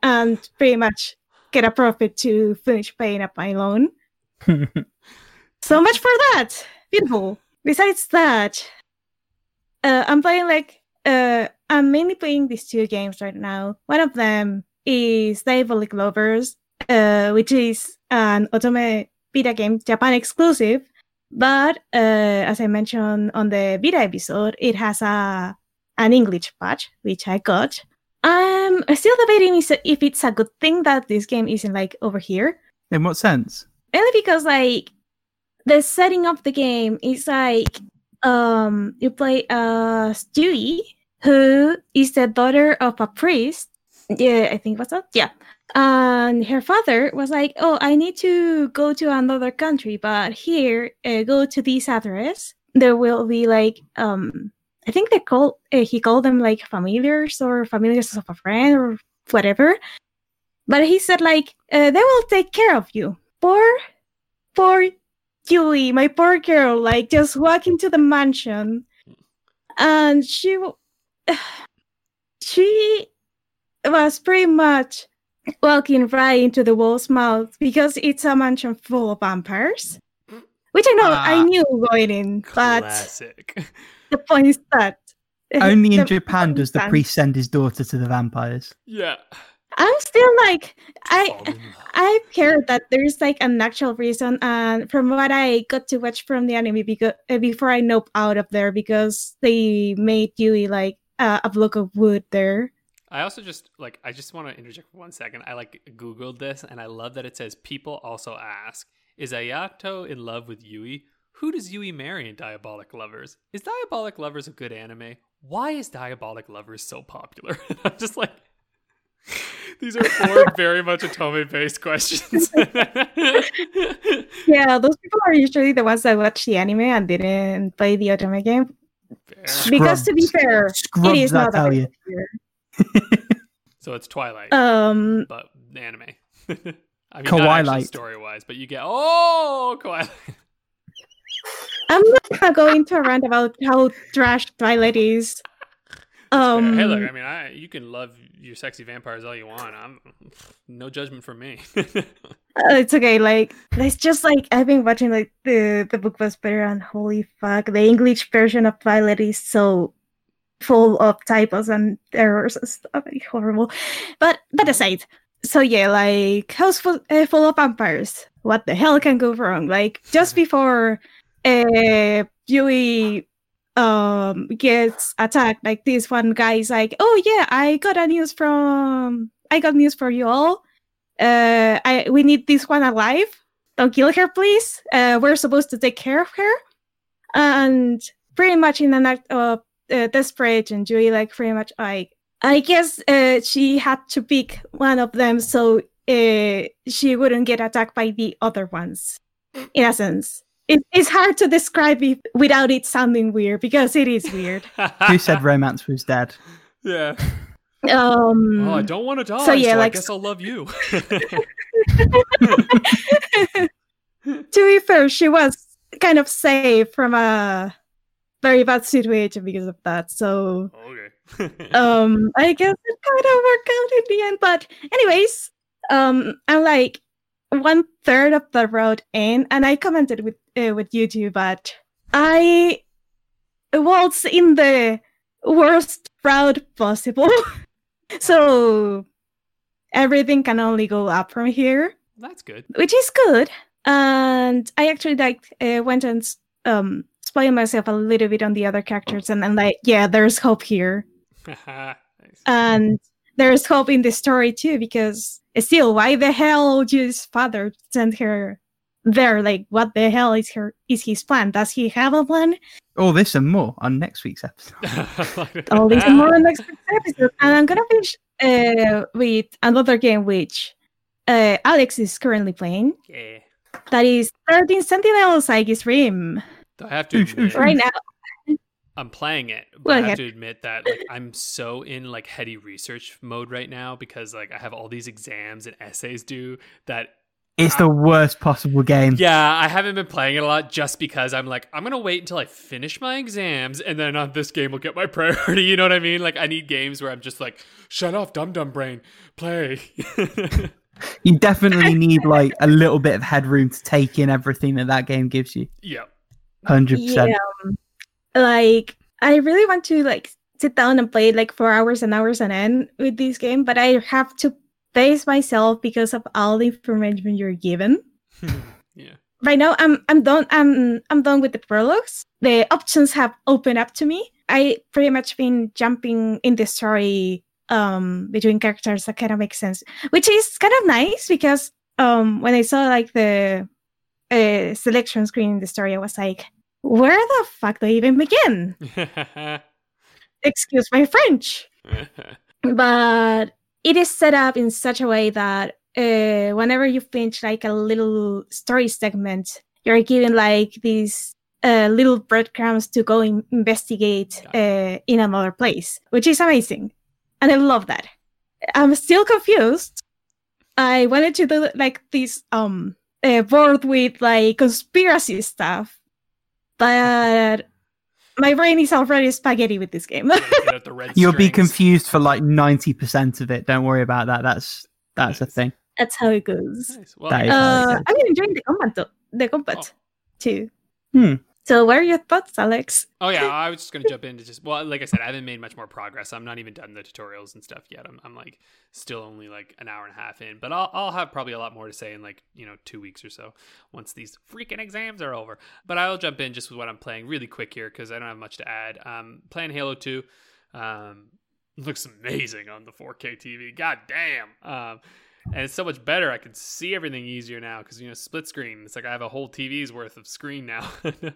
and pretty much get a profit to finish paying up my loan. so much for that. Beautiful. Besides that, uh, I'm playing like uh, I'm mainly playing these two games right now. One of them is Diabolik Lovers, uh, which is an Otome Vita game, Japan exclusive. But uh, as I mentioned on the Vita episode, it has a an English patch, which I got. I'm still debating if it's a good thing that this game isn't like over here.
In what sense?
Only because like the setting of the game is like um you play uh Stewie, who is the daughter of a priest. Yeah, I think what's that? Yeah. And her father was like, "Oh, I need to go to another country, but here, uh, go to this address. There will be like, um, I think they call uh, he called them like familiars or familiars of a friend or whatever. But he said like, uh, they will take care of you. Poor, poor Julie, my poor girl, like just walk into the mansion, and she, she was pretty much walking right into the wall's mouth because it's a mansion full of vampires. Which I know I
Ah.
knew going in, but
Classic.
the point is that
Only in
the
Japan does the
point
priest send his daughter to the vampires.
yeah.
I'm still like I
Fall in love.
I've heard that there's like an actual reason, and from what I got to watch from the anime, because uh, before I nope out of there, because they made Yui like uh, a block of wood there.
I also just like I just want to interject for one second. I like googled this and I love that it says people also ask, is Ayato in love with Yui? Who does Yui marry in Diabolik Lovers? Is Diabolik Lovers a good anime? Why is Diabolik Lovers so popular? I'm just like these are four very much Otome based questions.
Yeah, those people are usually the ones that watch the anime and didn't play the Otome game.
Fair.
Because to be fair, it
Scrubs,
is not
tell
that
you.
So it's Twilight,
Um,
but anime. I mean,
Kawaii-light.
story wise, but you get oh Kawaii.
I'm not gonna go into a rant about how trash Twilight is. Um,
hey, look, I mean, I you can love your sexy vampires all you want. I'm no judgment from me.
Uh, it's okay. Like it's just like I've been watching like the the book was better and holy fuck, the English version of Twilight is so full of typos and errors and stuff. Like, horrible. But that aside, so yeah, like house full, uh, full of vampires. What the hell can go wrong? Like just before uh Yui um gets attacked, like this one guy is like, "Oh yeah, I got a news from I got news for you all." uh, I we need this one alive. Don't kill her, please. Uh, we're supposed to take care of her. And pretty much in an act of uh, and Julie like pretty much i I guess uh, she had to pick one of them so uh, she wouldn't get attacked by the other ones. In a sense, it, it's hard to describe it without it sounding weird because it is weird.
Who said romance was dead?
Yeah.
Um,
Well, I don't want to die,
so
so,
yeah,
I
like-
guess I'll love you.
to be fair, she was kind of saved from a very bad situation because of that. So
okay.
um I guess it kind of worked out in the end. But anyways, um I'm like one third of the road in, and I commented with uh, with you too, but I was in the worst route possible. so everything can only go up from here
That's good.
which is good. and I actually like uh, went and um spoiled myself a little bit on the other characters, and I'm like, yeah, there's hope here,
nice.
and there's hope in the story too because still, why the hell would his father send her there? Like, what the hell is her is his plan? Does he have a plan?
All this and more on next week's episode.
All this and more in next week's episode, and I'm gonna finish uh, with another game which uh, Alex is currently playing.
Yeah.
That is 13 Sentinels Aegis Rim.
I have to
Oosh, oosh,
admit,
Right now,
I'm playing it,
Go
but I have
ahead.
to admit that like I'm so in like heady research mode right now because like I have all these exams and essays due that
It's the worst possible game.
yeah, I haven't been playing it a lot just because I'm like I'm gonna wait until I finish my exams and then on this game will get my priority. You know what I mean? Like I need games where I'm just like, shut off, dumb dumb brain, play.
You definitely need like a little bit of headroom to take in everything that that game gives you.
yeah.
Hundred percent.
yeah, um, like I really want to like sit down and play like for hours and hours and end with this game, but I have to pace myself because of all the information you're given.
yeah.
Right now, I'm I'm done. I'm I'm done with the prologues. The options have opened up to me. I pretty much been jumping in the story um between characters that kind of makes sense, which is kind of nice because um when I saw like the uh, selection screen in the story, I was like, where the fuck do I even begin? Excuse my French. But it is set up in such a way that uh, whenever you finish like a little story segment, you're given like these uh, little breadcrumbs to go in- investigate uh, in another place, which is amazing. And I love that. I'm still confused. I wanted to do like this um uh, board with like conspiracy stuff, but my brain is already spaghetti with this game.
Get out the red
You'll be confused for like ninety percent of it. Don't worry about that. That's that's a thing.
That's how it goes.
Nice. Well,
That is-
Uh,
okay.
I'm enjoying the combat though. The combat
Oh.
too.
Hmm.
So, what are your thoughts, Alex?
Oh yeah, I was just gonna jump into just well, like I said, I haven't made much more progress. I'm not even done the tutorials and stuff yet. I'm, I'm like still only like an hour and a half in, but I'll I'll have probably a lot more to say in like you know two weeks or so once these freaking exams are over. But I'll jump in just with what I'm playing really quick here because I don't have much to add. Um, playing Halo Two, um, looks amazing on the 4K TV. God damn. Um, and it's so much better. I can see everything easier now because you know split screen. It's like I have a whole TV's worth of screen now. I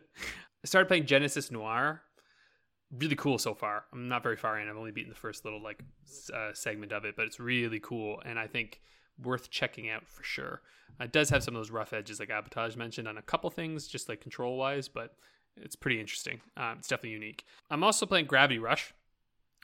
started playing Genesis Noir. Really cool so far. I'm not very far in. I've only beaten the first little like uh, segment of it, but it's really cool, and I think worth checking out for sure. It does have some of those rough edges, like Abatage mentioned, on a couple things, just like control wise, but it's pretty interesting. Um, it's definitely unique. I'm also playing Gravity Rush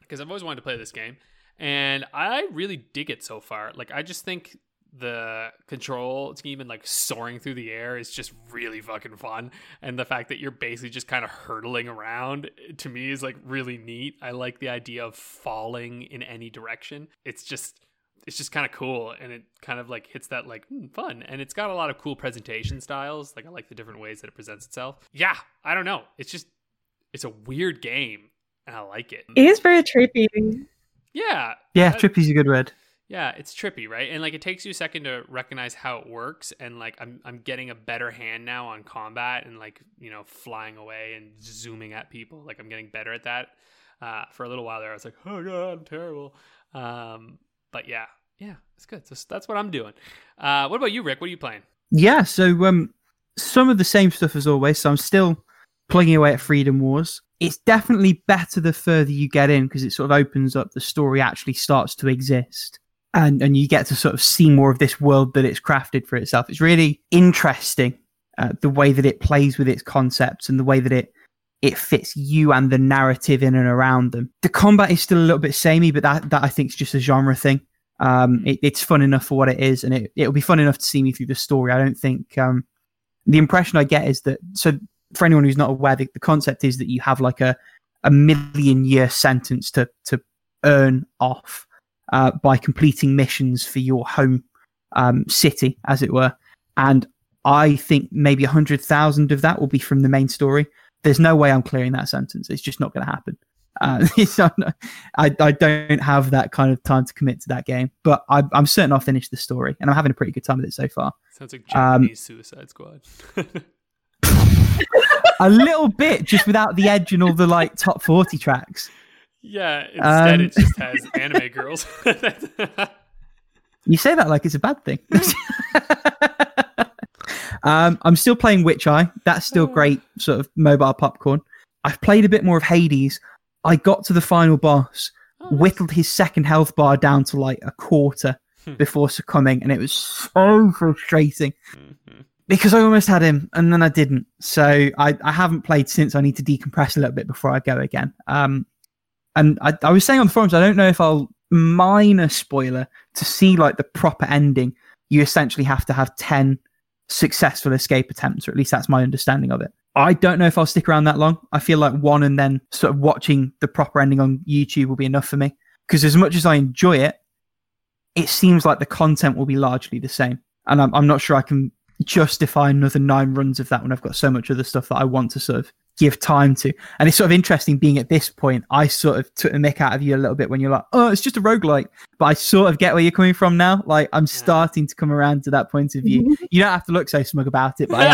because I've always wanted to play this game, and I really dig it so far. Like I just think the control scheme and like soaring through the air is just really fucking fun. And the fact that you're basically just kind of hurtling around to me is like really neat. I like the idea of falling in any direction. It's just it's just kind of cool. And it kind of like hits that like hmm, fun. And it's got a lot of cool presentation styles. Like i like the different ways that it presents itself. Yeah i don't know. It's just it's a weird game and i like it.
It is very trippy.
Yeah
Yeah,
that-
trippy's a good word.
yeah, it's trippy, right? And like it takes you a second to recognize how it works and like I'm I'm getting a better hand now on combat and like, you know, flying away and zooming at people. Like I'm getting better at that. Uh for a little while there I was like, "Oh god, I'm terrible." Um but yeah. Yeah, it's good. So that's what I'm doing. Uh what about you, Rick? What are you playing?
Yeah, so um, some of the same stuff as always. So I'm still plugging away at Freedom Wars. It's definitely better the further you get in because it sort of opens up. The story actually starts to exist, and and you get to sort of see more of this world that it's crafted for itself. It's really interesting uh, the way that it plays with its concepts and the way that it it fits you and the narrative in and around them. The combat is still a little bit samey, but that that I think is just a genre thing. Um, it, it's fun enough for what it is, and it it'll be fun enough to see me through the story. I don't think um, the impression I get is that so for anyone who's not aware, the, the concept is that you have like a a million year sentence to to earn off uh, by completing missions for your home um, city, as it were. And I think maybe a hundred thousand of that will be from the main story. There's no way I'm clearing that sentence. It's just not going to happen. Uh, so I, I don't have that kind of time to commit to that game, but I, I'm certain I'll finish the story, and I'm having a pretty good time with it so far.
Sounds like Japanese um, Suicide Squad.
a little bit, just without the edge and all the like top forty tracks.
Yeah, instead um, it just has anime girls.
you say that like it's a bad thing. um, I'm still playing Witcheye. That's still oh. great, sort of mobile popcorn. I've played a bit more of Hades. I got to the final boss, oh, whittled his second health bar down to like a quarter hmm. before succumbing, and it was so frustrating. Mm-hmm because I almost had him and then I didn't. So I, I haven't played since. I need to decompress a little bit before I go again. Um, and I, I was saying on the forums, I don't know if I'll minor spoiler to see like the proper ending. You essentially have to have 10 successful escape attempts, or at least that's my understanding of it. I don't know if I'll stick around that long. I feel like one and then sort of watching the proper ending on YouTube will be enough for me. Because as much as I enjoy it, it seems like the content will be largely the same. And I'm, I'm not sure I can justify another nine runs of that when I've got so much other stuff that I want to sort of give time to. And it's sort of interesting being at this point. I sort of took the mick out of you a little bit when you're like, oh, it's just a roguelike. But I sort of get where you're coming from now. Like, I'm starting to come around to that point of view. you don't have to look so smug about it, but I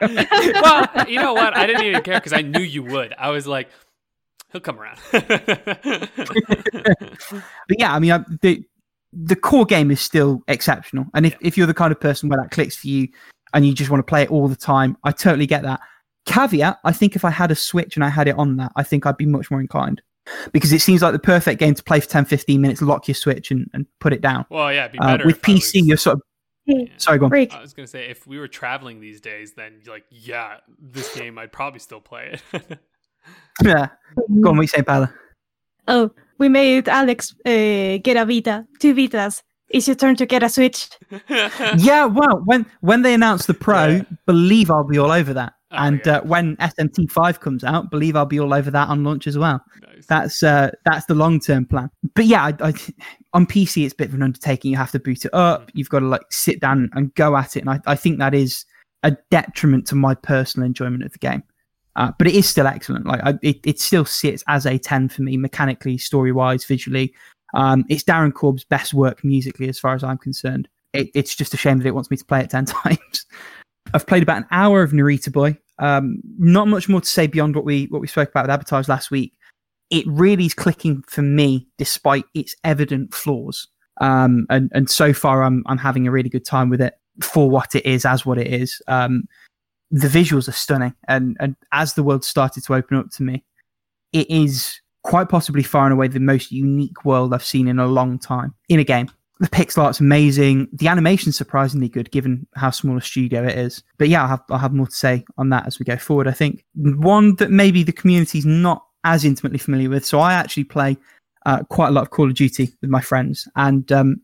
am. well, you know what? I didn't even care because I knew you would. I was like, he'll come around. but
yeah, I mean, I, the, the core game is still exceptional. And if, yeah. if you're the kind of person where that clicks for you and you just want to play it all the time, I totally get that. Caveat, I think if I had a Switch and I had it on that, I think I'd be much more inclined. Because it seems like the perfect game to play for 10, 15 minutes, lock your Switch and, and put it down.
Well, yeah, uh,
with PC, was... you're sort of
yeah.
Sorry, go on.
I was gonna say if we were traveling these days, then like yeah, this game I'd probably still play it.
yeah, go on. What you say, Bella?
Oh, we made Alex uh, get a Vita, two Vitas. It's your turn to get a Switch.
yeah, well, when when they announce the Pro, yeah. believe I'll be all over that. Oh, and yeah. uh, when SMT five comes out, believe I'll be all over that on launch as well. Nice. That's uh, that's the long term plan. But yeah, I, I, on PC it's a bit of an undertaking. You have to boot it up. Mm. You've got to like sit down and go at it, and I, I think that is a detriment to my personal enjoyment of the game. Uh, but it is still excellent. Like I, it, it still sits as a ten for me, mechanically, story wise, visually. Um, it's Darren Korb's best work musically, as far as I'm concerned. It, it's just a shame that it wants me to play it ten times. I've played about an hour of Narita Boy. Um, not much more to say beyond what we what we spoke about with Avatars last week. It really is clicking for me, despite its evident flaws. Um, and and so far, I'm I'm having a really good time with it for what it is, as what it is. Um, the visuals are stunning, and and as the world started to open up to me, it is quite possibly far and away the most unique world I've seen in a long time in a game. The pixel art's amazing. The animation's surprisingly good given how small a studio it is. But yeah, I'll have, I'll have more to say on that as we go forward. I think one that maybe the community's not as intimately familiar with. So I actually play uh, quite a lot of Call of Duty with my friends, and um,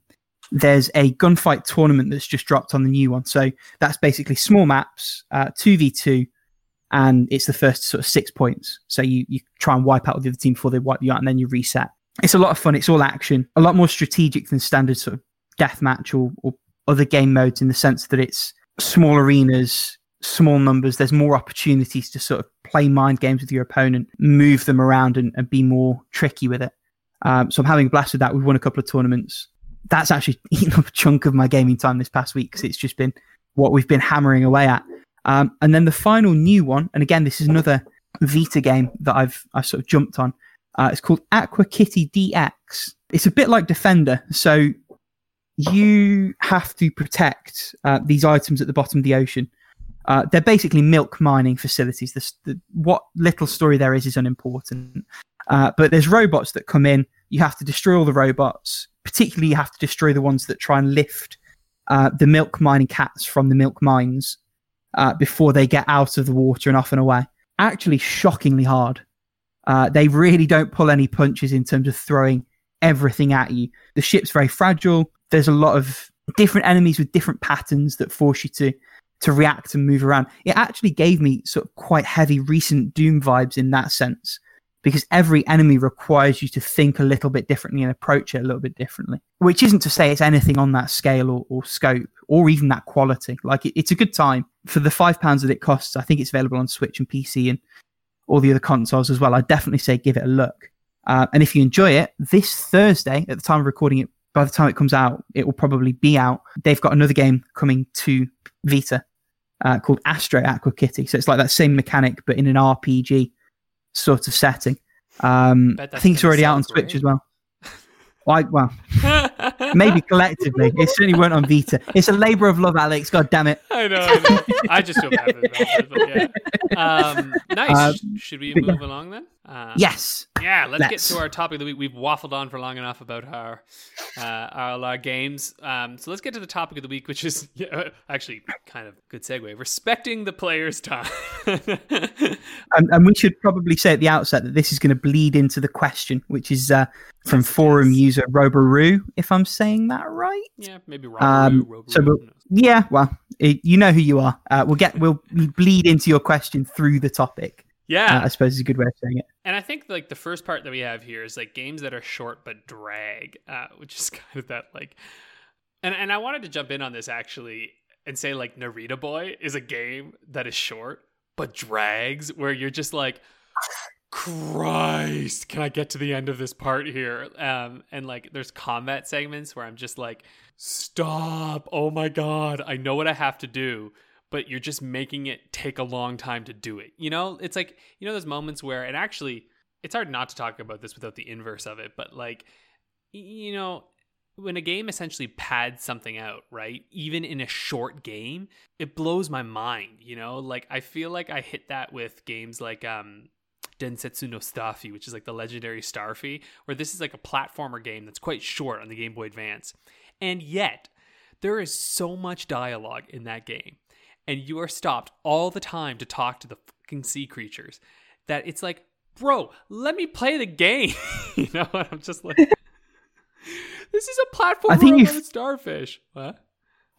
there's a gunfight tournament that's just dropped on the new one. So that's basically small maps, uh, two v two, and it's the first sort of six points. So you you try and wipe out the other team before they wipe you out, and then you reset. It's a lot of fun. It's all action, a lot more strategic than standard sort of deathmatch or, or other game modes in the sense that it's small arenas, small numbers. There's more opportunities to sort of play mind games with your opponent, move them around, and, and be more tricky with it. Um, so I'm having a blast with that. We've won a couple of tournaments that's actually eaten up a chunk of my gaming time this past week because it's just been what we've been hammering away at. Um, and then the final new one, and again, this is another Vita game that I've I've sort of jumped on. Uh, it's called Aqua Kitty DX. It's a bit like Defender, so you have to protect uh, these items at the bottom of the ocean. Uh, they're basically milk mining facilities. The, the, what little story there is is unimportant. Uh, but there's robots that come in. You have to destroy all the robots particularly you have to destroy the ones that try and lift uh, the milk mining cats from the milk mines uh, before they get out of the water and off and away. Actually, shockingly hard. Uh, they really don't pull any punches in terms of throwing everything at you. The ship's very fragile. There's a lot of different enemies with different patterns that force you to to react and move around. It actually gave me sort of quite heavy recent Doom vibes in that sense because every enemy requires you to think a little bit differently and approach it a little bit differently. Which isn't to say it's anything on that scale or, or scope or even that quality. Like it, it's a good time for the five pounds that it costs. I think it's available on Switch and PC and all the other consoles as well. I definitely say give it a look. Uh, and if you enjoy it, this Thursday, at the time of recording it, by the time it comes out, it will probably be out. They've got another game coming to Vita uh, called Astro Aqua Kitty. So it's like that same mechanic, but in an RPG sort of setting. Um, I think it's already out on Switch as well. I, well, maybe collectively. It certainly weren't on Vita. It's a labor of love, Alex. God damn it.
I know. I, know. I just feel bad about it. Yeah. Um, nice. Uh, Should we move along then?
Uh, yes.
Yeah. Let's, let's, get to our topic of the week. We've waffled on for long enough about our uh, our, our games. Um, so let's get to the topic of the week, which is yeah, actually kind of good segue. Respecting the player's time.
and, and, we should probably say at the outset that this is going to bleed into the question, which is uh, from yes, forum yes. user Roboroo, if I'm saying that right.
Yeah, maybe Roboroo. Um, Roboroo so
we'll, yeah, well, it, you know who you are. Uh, we'll get we'll bleed into your question through the topic.
Yeah,
uh, I suppose is a good way of saying it.
And I think like the first part that we have here is like games that are short but drag, uh, which is kind of that like. And and I wanted to jump in on this actually and say like Narita Boy is a game that is short but drags, where you're just like, Christ, can I get to the end of this part here? Um, and like there's combat segments where I'm just like, stop! Oh my god, I know what I have to do but you're just making it take a long time to do it. You know, it's like, you know, those moments where, and actually, it's hard not to talk about this without the inverse of it, but like, you know, when a game essentially pads something out, right? Even in a short game, it blows my mind, you know? Like, I feel like I hit that with games like, um, Densetsu no Starfy, which is like the legendary Starfy, where this is like a platformer game that's quite short on the Game Boy Advance. And yet, there is so much dialogue in that game and you are stopped all the time to talk to the fucking sea creatures that it's like, bro, let me play the game. you know, and I'm just like, this is a platform I think you starfish. What?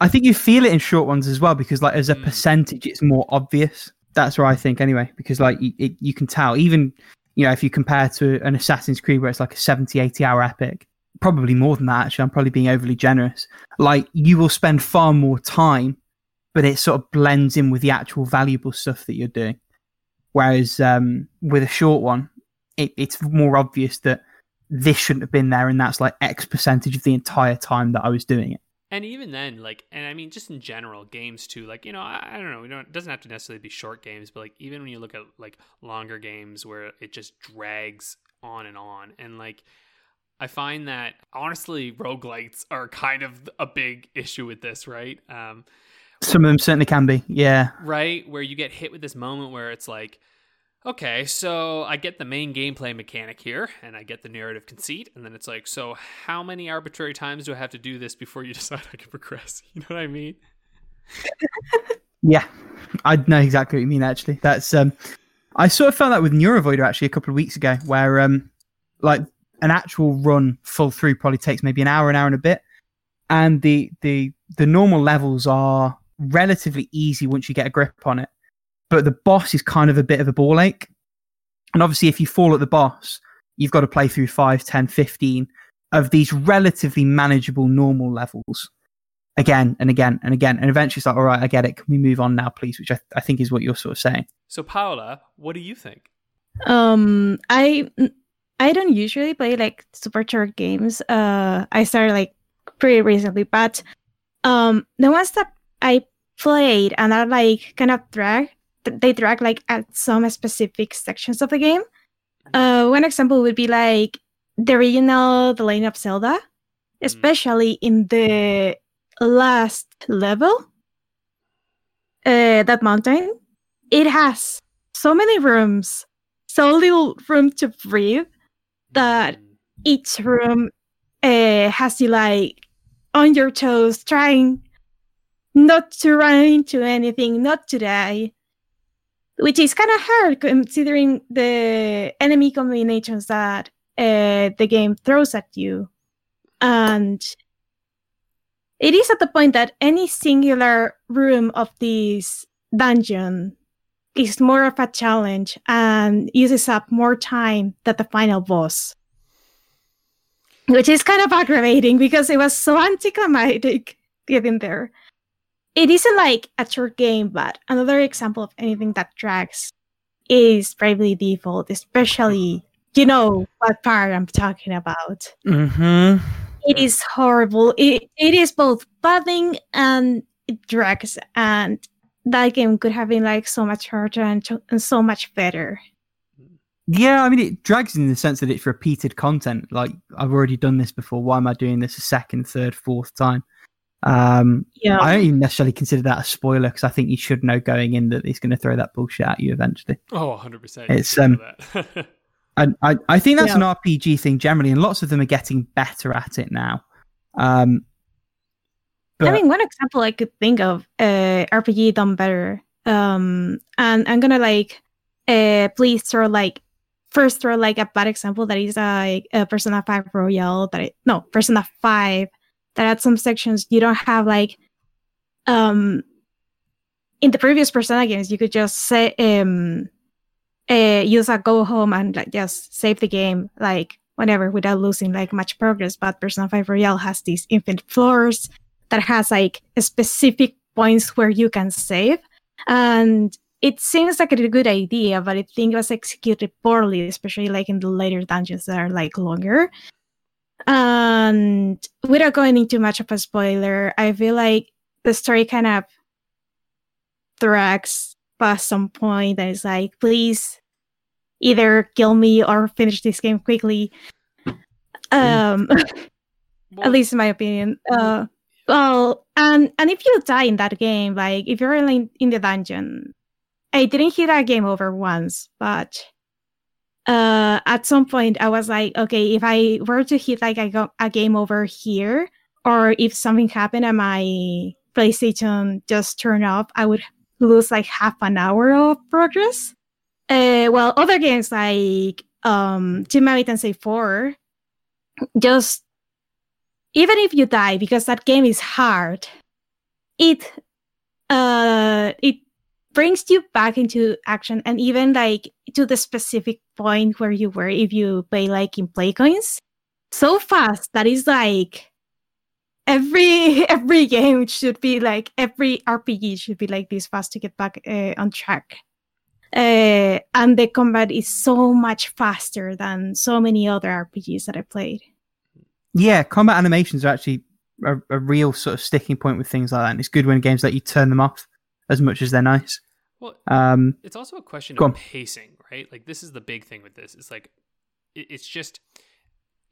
I think you feel it in short ones as well because, like, as a mm. percentage, it's more obvious. That's where I think, anyway. Because, like, it, you can tell, even you know, if you compare to an Assassin's Creed where it's like a 70, 80 hour epic, probably more than that. Actually, I'm probably being overly generous. Like, you will spend far more time but it sort of blends in with the actual valuable stuff that you're doing. Whereas um, with a short one, it, it's more obvious that this shouldn't have been there, and that's like X percentage of the entire time that I was doing it.
And even then, like, and I mean, just in general, games too. Like, you know, I, I don't know. It doesn't have to necessarily be short games, but like, even when you look at like longer games where it just drags on and on, and like, I find that honestly, roguelites are kind of a big issue with this, right? Um,
some of them certainly can be, yeah.
Right, where you get hit with this moment where it's like, okay, so I get the main gameplay mechanic here, and I get the narrative conceit, and then it's like, so how many arbitrary times do I have to do this before you decide I can progress? You know what I mean?
yeah, I know exactly what you mean. Actually, that's um, I sort of felt that with Neurovoider actually a couple of weeks ago, where um, like an actual run full through probably takes maybe an hour, an hour and a bit, and the the the normal levels are relatively easy once you get a grip on it. But the boss is kind of a bit of a ball ache. And obviously, if you fall at the boss, you've got to play through 5, 10, 15 of these relatively manageable normal levels again and again and again. And eventually it's like, all right, I get it. Can we move on now, please? Which I, I think is what you're sort of saying.
So, Paola, what do you think?
Um, I I don't usually play like super short games. Uh, I started like pretty recently, but um, the ones that I played and are like kind of drag they drag like at some specific sections of the game. Uh, one example would be like the original The Legend of Zelda, mm. especially in the last level. Uh, that mountain, it has so many rooms, so little room to breathe that mm. each room uh, has you like on your toes, trying not to run into anything, not to die, which is kind of hard considering the enemy combinations that uh, the game throws at you. And it is at the point that any singular room of this dungeon is more of a challenge and uses up more time than the final boss. Which is kind of aggravating because it was so anticlimactic getting there it isn't like a short game, but another example of anything that drags is Bravely Default, especially you know what part I'm talking about.
Mm-hmm.
It is horrible. It it is both buzzing and it drags, and that game could have been like so much harder and, and so much better.
Yeah, I mean, it drags in the sense that it's repeated content. Like, I've already done this before. Why am I doing this a second, third, fourth time? Um,
yeah,
I don't even necessarily consider that a spoiler because I think you should know going in that he's going to throw that bullshit at you eventually.
Oh, 100%.
It's, um, and I, I think that's
Yeah.
an RPG thing generally, and lots of them are getting better at it now. Um,
I mean, one example I could think of, uh, RPG done better. Um, and I'm gonna like, uh, please throw like, first throw like a bad example that is like a Persona Five Royal that it, no Persona Five that at some sections you don't have like, um, in the previous Persona games you could just say um, uh, use a go home and like just save the game like whenever without losing like much progress. But Persona Five Royal has these infinite floors that has like specific points where you can save. And it seems like a good idea, but I think it was executed poorly, especially like in the later dungeons that are like longer. And without going into much of a spoiler, I feel like the story kind of drags past some point and it's like, please either kill me or finish this game quickly. Um at least in my opinion. Uh, well, and and if you die in that game, like if you're in, in the dungeon, I didn't hit that game over once, but uh, at some point I was like, okay, if I were to hit like a, a game over here, or if something happened and my PlayStation just turned off, I would lose like half an hour of progress. Uh, well, other games like um, Megami Tensei 4 just even if you die because that game is hard it uh it brings you back into action and even like to the specific point where you were if you play like in play coins. So fast that is like every every game should be like every rpg should be like this fast to get back uh, on track. Uh, and the combat is so much faster than so many other rpgs that i played.
Yeah, combat animations are actually a, a real sort of sticking point with things like that. And it's good when games let you turn them off as much as they're nice.
Well,
Um,
it's also a question of
on.
pacing, right? Like this is the big thing with this. It's like it's just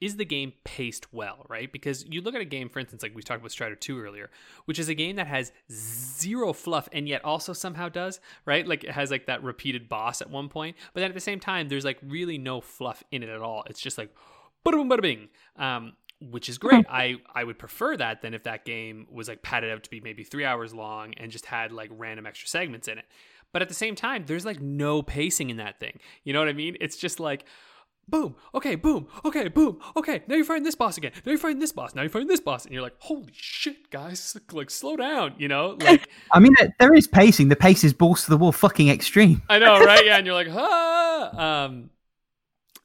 is the game paced well, right? Because you look at a game, for instance, like we talked about Strider 2 earlier, which is a game that has zero fluff and yet also somehow does, right? Like it has like that repeated boss at one point, but then at the same time, there's like really no fluff in it at all. It's just like bada boom, bada bing. Um, which is great. I I would prefer that than if that game was like padded out to be maybe three hours long and just had like random extra segments in it. But at the same time, there's like no pacing in that thing. You know what I mean? It's just like boom, okay, boom, okay, boom, okay. Now you're fighting this boss again. Now you're fighting this boss. Now you're fighting this boss, and you're like, holy shit, guys, like slow down. You know, like
I mean, there- is pacing. The pace is balls to the wall, fucking extreme.
I know, right? Yeah, and you're like, ah. Um,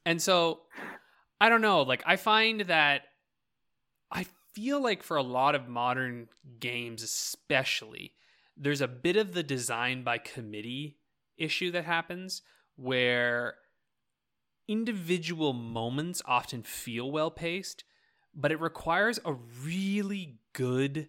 and so I don't know. Like, I find that feel like for a lot of modern games, especially, there's a bit of the design by committee issue that happens where individual moments often feel well paced, but it requires a really good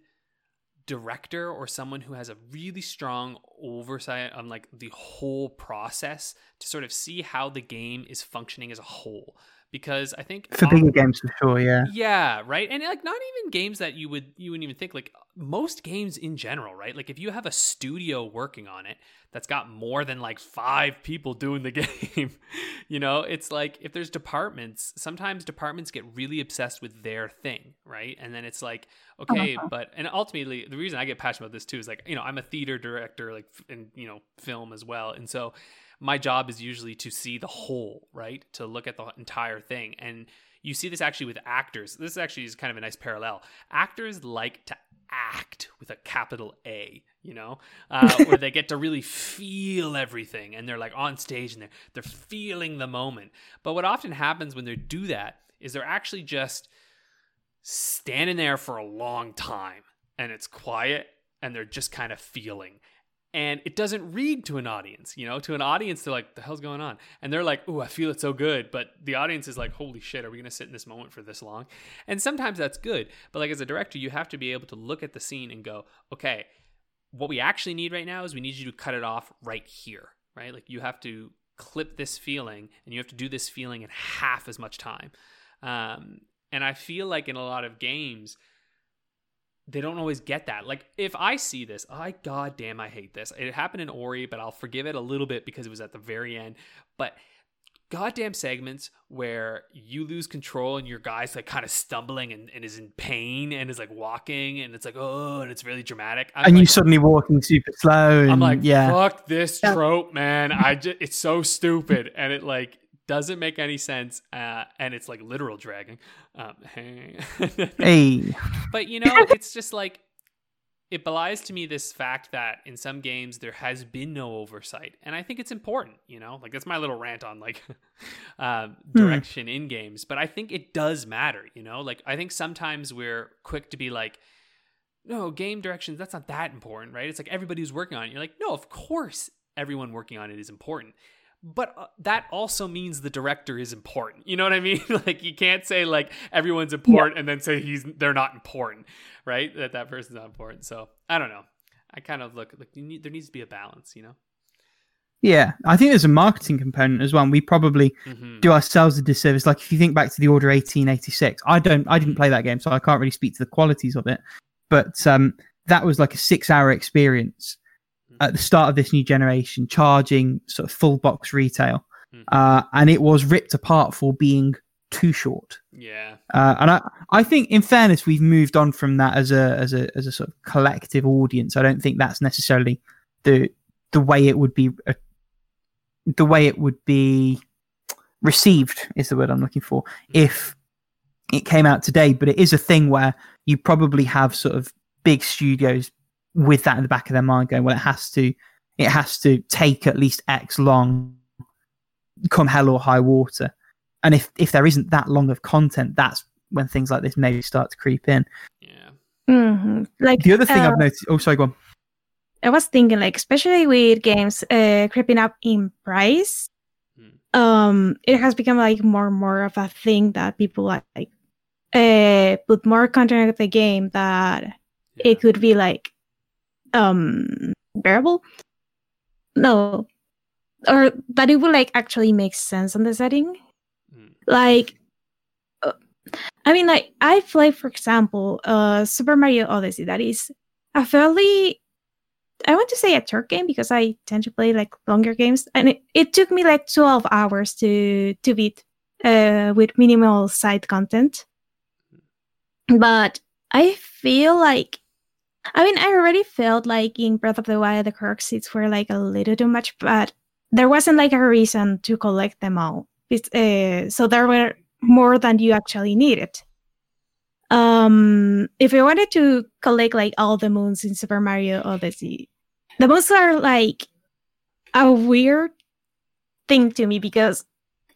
director or someone who has a really strong oversight on like the whole process to sort of see how the game is functioning as a whole because i think
For bigger games, for sure, yeah.
yeah, right. And like not even games that you would you wouldn't even think like most games in general, right? Like if you have a studio working on it that's got more than like 5 people doing the game, you know, it's like if there's departments, sometimes departments get really obsessed with their thing, right? And then it's like, okay, uh-huh. but and ultimately the reason I get passionate about this too is like, you know, I'm a theater director like in, you know, film as well. And so my job is usually to see the whole, right? To look at the entire thing. And you see this actually with actors. This actually is kind of a nice parallel. Actors like to act with a capital A, you know, uh, where they get to really feel everything and they're like on stage and they're, they're feeling the moment. But what often happens when they do that is they're actually just standing there for a long time and it's quiet and they're just kind of feeling and it doesn't read to an audience you know to an audience they're like the hell's going on? And they're like oh i feel it so good. But the audience is like holy shit are we going to sit in this moment for this long? And sometimes that's good but like as a director you have to be able to look at the scene and go okay what we actually need right now is we need you to cut it off right here right? Like you have to clip this feeling and you have to do this feeling in half as much time. Um, and i feel like in a lot of games they don't always get that. Like if I see this, I goddamn I hate this. It happened in Ori, but I'll forgive it a little bit because it was at the very end. But goddamn segments where you lose control and your guy's like kind of stumbling and, and is in pain and is like walking and it's like oh and it's really dramatic
I'm and
like,
you suddenly walking super slow and,
i'm like
yeah
fuck this trope man i just it's so stupid and it like doesn't make any sense uh, and it's like literal dragging. Um, hey.
hey
but you know it's just like it belies to me this fact that in some games there has been no oversight and i think it's important you know? Like that's my little rant on like um, direction hmm. in games but i think it does matter you know? Like i think sometimes we're quick to be like no game directions that's not that important right? It's like everybody who's working on it you're like no of course everyone working on it is important but uh, that also means the director is important. You know what I mean? like you can't say like everyone's important yeah. and then say he's they're not important, right? That that person's not important. So I don't know. I kind of look like need, there needs to be a balance, you know.
Yeah, I think there's a marketing component as well. And we probably mm-hmm. do ourselves a disservice. Like if you think back to the Order 1886, I don't, I didn't play that game, so I can't really speak to the qualities of it. But um, that was like a six-hour experience at the start of this new generation, charging sort of full box retail, mm-hmm. uh, and it was ripped apart for being too short.
Yeah,
uh, and I I think in fairness we've moved on from that as a as a as a sort of collective audience. I don't think that's necessarily the the way it would be uh, the way it would be received is the word I'm looking for mm-hmm. if it came out today. But it is a thing where you probably have sort of big studios with that in the back of their mind going well it has to it has to take at least x long come hell or high water and if if there isn't that long of content that's when things like this maybe start to creep in
yeah
mm-hmm. like
the other thing uh, i've noticed oh sorry go on
i was thinking like especially with games uh, creeping up in price hmm. um it has become like more and more of a thing that people like uh put more content of the game that yeah. it could be like um bearable? No. Or that it would like actually make sense on the setting? Mm. like uh, i mean like i play for example uh super mario odyssey. That is a fairly i want to say a short game because i tend to play like longer games. And it, it took me like 12 hours to to beat uh with minimal side content. But i feel like I mean, I already felt like in Breath of the Wild, the Korok seeds were like a little too much, but there wasn't like a reason to collect them all. Uh, so there were more than you actually needed. Um, if you wanted to collect like all the moons in Super Mario Odyssey, the moons are like a weird thing to me because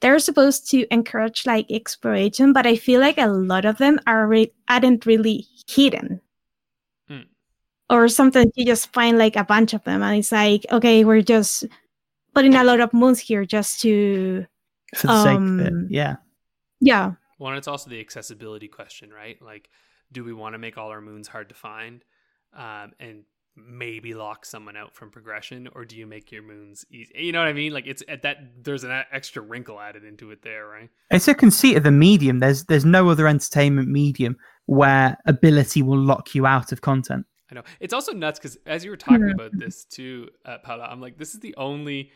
they're supposed to encourage like exploration, but I feel like a lot of them are re- aren't really hidden or sometimes you just find like a bunch of them and it's like okay we're just putting a lot of moons here just to
for the um, sake of it um, yeah.
yeah.
Well it's also the accessibility question right? Like do we want to make all our moons hard to find um, and maybe lock someone out from progression or do you make your moons easy you know what i mean? Like it's at that there's an extra wrinkle added into it there right?
It's a conceit of the medium. There's there's no other entertainment medium where ability will lock you out of content
I know. It's also nuts because as you were talking about this too, uh, Paula, I'm like, this is the only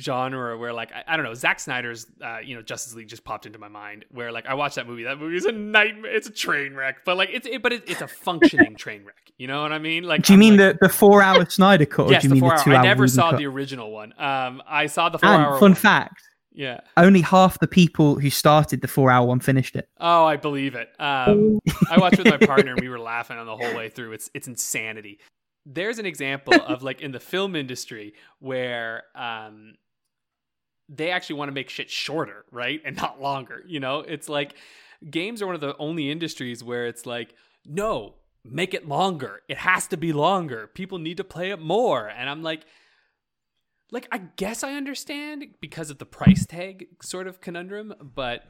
genre where like I, I, don't know Zack Snyder's uh, you know Justice League just popped into my mind where like I watched that movie. That movie is a nightmare. It's a train wreck but like it's it, but it, it's a functioning train wreck. You know what I mean? Like
do you
I'm
mean
like,
the the four hour Snyder cut
yes,
do you
the
mean
four
the two
hour
I
never saw
cut?
the original one. Um I saw the four
and
hour
fun
one.
fact
yeah.
Only half the people who started the four hour one finished it.
Oh, I believe it. Um, I watched with my partner and we were laughing on the whole way through. It's it's insanity. There's an example of like in the film industry where um, they actually want to make shit shorter, right? And not longer. You know, it's like games are one of the only industries where it's like, no, make it longer. It has to be longer. People need to play it more. And I'm like, like I guess I understand because of the price tag sort of conundrum, but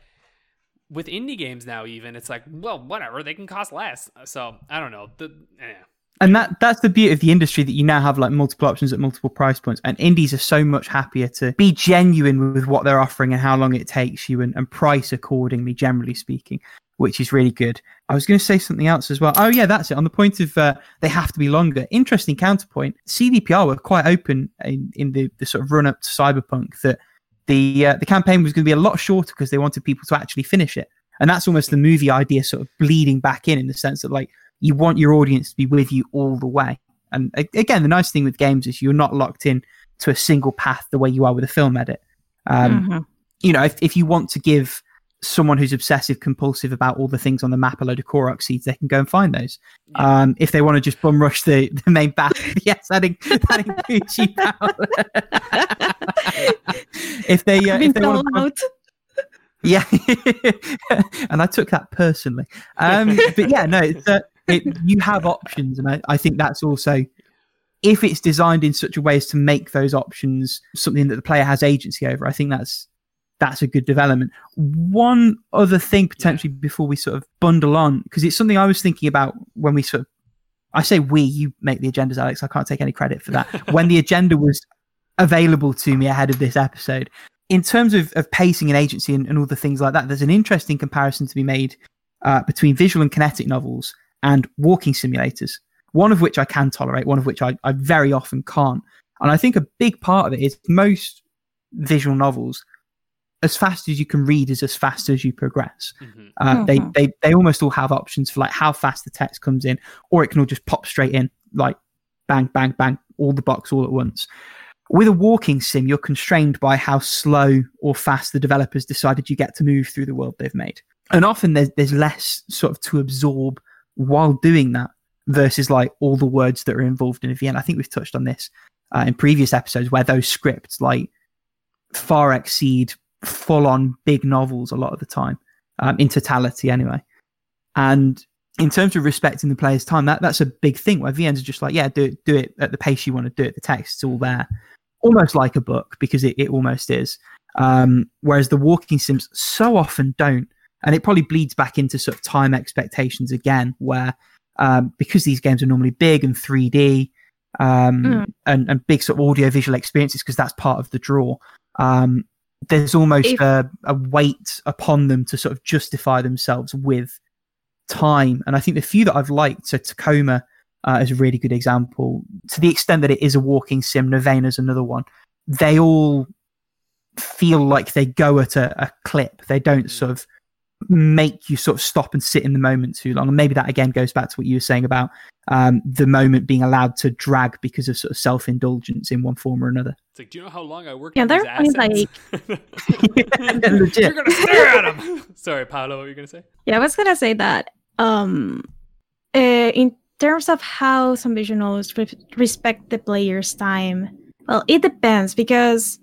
with indie games now, even it's like, well, whatever, they can cost less. So I don't know. The eh.
and that that's the beauty of the industry that you now have like multiple options at multiple price points and indies are so much happier to be genuine with what they're offering and how long it takes you and, and price accordingly generally speaking which is really good. I was going to say something else as well. Oh yeah, that's it. On the point of uh, they have to be longer. Interesting counterpoint. CDPR were quite open in, in the, the sort of run up to Cyberpunk that the uh, the campaign was going to be a lot shorter because they wanted people to actually finish it. And that's almost the movie idea sort of bleeding back in in the sense that like you want your audience to be with you all the way. And again, the nice thing with games is you're not locked in to a single path the way you are with a film edit. Um, mm-hmm. You know, if, if you want to give someone who's obsessive compulsive about all the things on the map a load of Korok seeds, they can go and find those. Yeah. Um, if they want to just bum rush the, the main path, yes, that, in, that includes you if they, uh, if they want to, yeah, and I took that personally. Um, but yeah, no, it's, uh, it, you have options, and I, I think that's also if it's designed in such a way as to make those options something that the player has agency over. I think that's that's a good development. One other thing potentially yeah. before we sort of bundle on, because it's something I was thinking about when we sort of, I say we, you make the agendas, Alex. I can't take any credit for that. when the agenda was available to me ahead of this episode, in terms of, of pacing and agency and, and all the things like that, there's an interesting comparison to be made uh, between visual and kinetic novels and walking simulators. One of which I can tolerate, one of which I, I very often can't. And I think a big part of it is most visual novels as fast as you can read is as fast as you progress. Mm-hmm. Uh, mm-hmm. They they they almost all have options for like how fast the text comes in, or it can all just pop straight in, like bang bang bang, all the box all at once. With a walking sim, you're constrained by how slow or fast the developers decided you get to move through the world they've made, and often there's there's less sort of to absorb while doing that versus like all the words that are involved in a VN. I think we've touched on this uh, in previous episodes where those scripts like far exceed full on big novels a lot of the time, um, in totality anyway. And in terms of respecting the player's time, that, that's a big thing where VNs are just like, yeah, do it, do it at the pace you want to do it. The text's all there, almost like a book because it, it almost is. Um, whereas the walking sims so often don't. And it probably bleeds back into sort of time expectations again, where um, because these games are normally big and 3D um, mm. and, and big sort of audio visual experiences, because that's part of the draw. There's almost if, a, a weight upon them to sort of justify themselves with time. And I think the few that I've liked, so Tacoma uh, is a really good example, to the extent that it is a walking sim, is another one. They all feel like they go at a, a clip. They don't sort of make you sort of stop and sit in the moment too long. And maybe that again goes back to what you were saying about um, the moment being allowed to drag because of sort of self indulgence in one form or another.
It's like, do you know how long I worked?
Yeah,
they're
like.
Legit. You're gonna stare at them. Sorry, Paolo, what were you gonna say?
Yeah, I was gonna say that. Um, uh, in terms of how some visuals re- respect the player's time, well, it depends because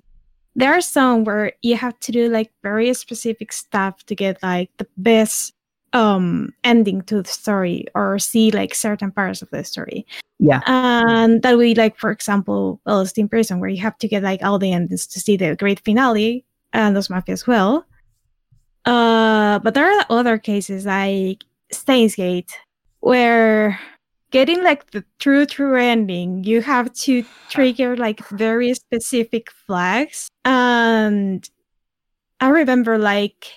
there are some where you have to do like very specific stuff to get like the best um ending to the story or see like certain parts of the story
yeah.
And that be like for example Lost in Prison where you have to get like all the endings to see the great finale and those mafia as well. Uh but there are other cases like Steins Gate where getting like the true true ending you have to trigger like very specific flags. And i remember like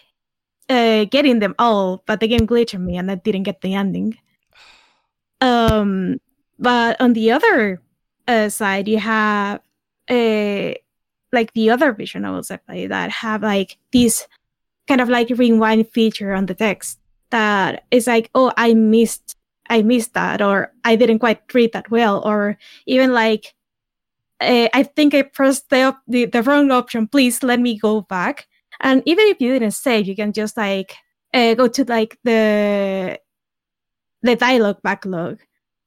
uh, getting them all but the game glitched me and i didn't get the ending. Um but on the other uh, side you have uh, like the other visual novels i play that have like this kind of like rewind feature on the text that is like oh i missed I missed that or I didn't quite read that well or even like uh, I think I pressed the, the, the wrong option. Please let me go back. And even if you didn't save, you can just like uh, go to like the the dialogue backlog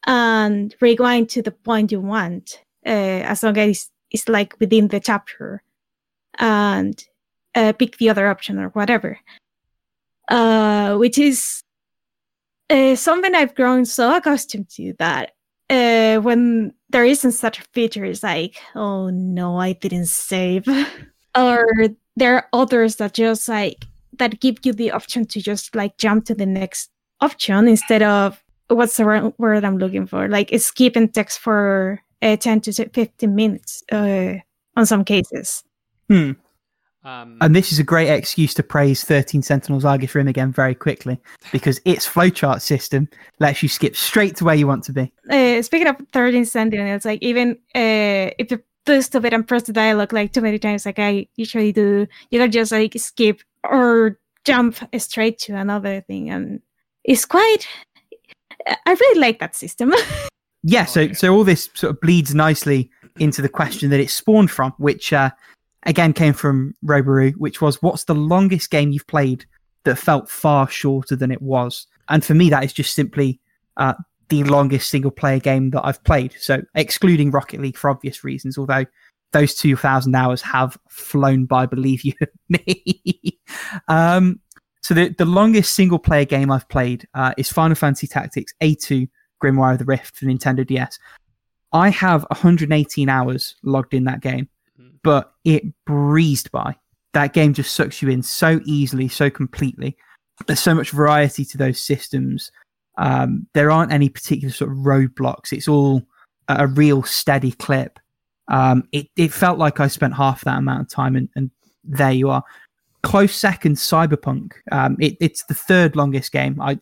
and rewind to the point you want, uh, as long as it's, it's, like within the chapter, and uh, pick the other option or whatever. Uh, which is uh, something I've grown so accustomed to that uh, when there isn't such a feature, it's like, oh no, I didn't save. or there are others that just like that give you the option to just like jump to the next option instead of what's the word I'm looking for, like skipping text for uh, 10 to 15 minutes uh, on some cases.
Hmm. Um, and this is a great excuse to praise 13 Sentinels Aegis Rim again very quickly because its flowchart system lets you skip straight to where you want to be.
Uh, speaking of 13 Sentinels, like even uh, if you boost of it and press the dialogue like too many times, like I usually do, you can just like skip or jump straight to another thing, and it's quite. I really like that system.
yeah, so oh, yeah. so all this sort of bleeds nicely into the question that it spawned from, which uh, again came from Roboru, which was what's the longest game you've played that felt far shorter than it was? And for me, that is just simply uh, the longest single player game that I've played. So excluding Rocket League for obvious reasons, although those 2,000 hours have flown by, believe you me. um, so the, the longest single player game I've played uh, is Final Fantasy Tactics A2 Grimoire of the Rift for Nintendo DS. I have 118 hours logged in that game but it breezed by. That game just sucks you in so easily, so completely. There's so much variety to those systems. Um, there aren't any particular sort of roadblocks. It's all a real steady clip. Um, it, it felt like I spent half that amount of time, and, and there you are. Close second, Cyberpunk. Um, it, it's the third longest game. I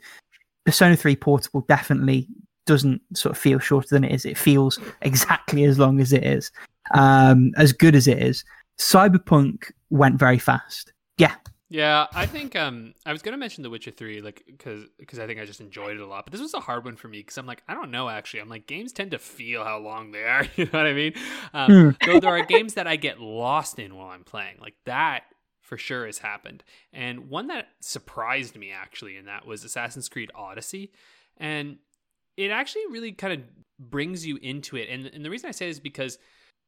Persona 3 Portable definitely doesn't sort of feel shorter than it is. It feels exactly as long as it is um, as good as it is. Cyberpunk went very fast. Yeah.
Yeah, I think um, I was gonna mention The Witcher Three, like because because I think I just enjoyed it a lot. But this was a hard one for me because I'm like I don't know actually. I'm like games tend to feel how long they are. You know what I mean? Um, mm. Though there are games that I get lost in while I'm playing, like that for sure has happened. And one that surprised me actually, and that was Assassin's Creed Odyssey, and it actually really kind of brings you into it. And and the reason I say this is because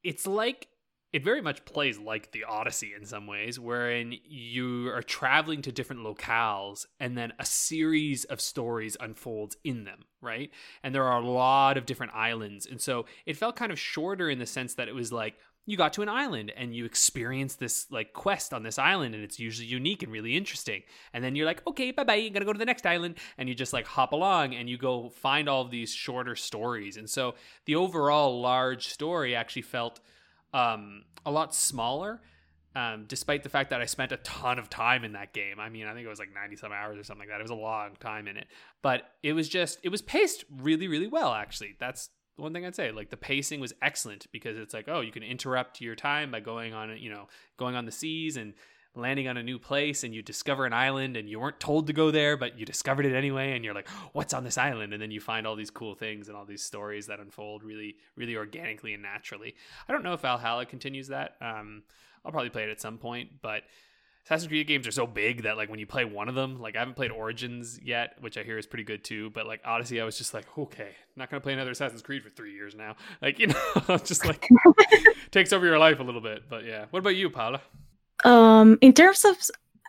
it's like it very much plays like the Odyssey in some ways, wherein you are traveling to different locales and then a series of stories unfolds in them, right? And there are a lot of different islands. And so it felt kind of shorter in the sense that it was like you got to an island and you experience this like quest on this island and it's usually unique and really interesting. And then you're like, okay, bye bye, you gotta go to the next island. And you just like hop along and you go find all these shorter stories. And so the overall large story actually felt um, a lot smaller. Um, despite the fact that I spent a ton of time in that game. I mean, I think it was like 90 some hours or something like that. It was a long time in it. But it was just, it was paced really, really well, actually. That's one thing I'd say. Like the pacing was excellent because it's like, oh, you can interrupt your time by going on, you know, going on the seas and landing on a new place and you discover an island and you weren't told to go there, but you discovered it anyway. And you're like, what's on this island? And then you find all these cool things and all these stories that unfold really, really organically and naturally. I don't know if Valhalla continues that. Um, I'll probably play it at some point, but Assassin's Creed games are so big that like when you play one of them, like I haven't played Origins yet, which I hear is pretty good too. But like Odyssey, I was just like, okay, not gonna play another Assassin's Creed for three years now. Like you know, just like takes over your life a little bit. But yeah, what about you, Paula?
Um, in terms of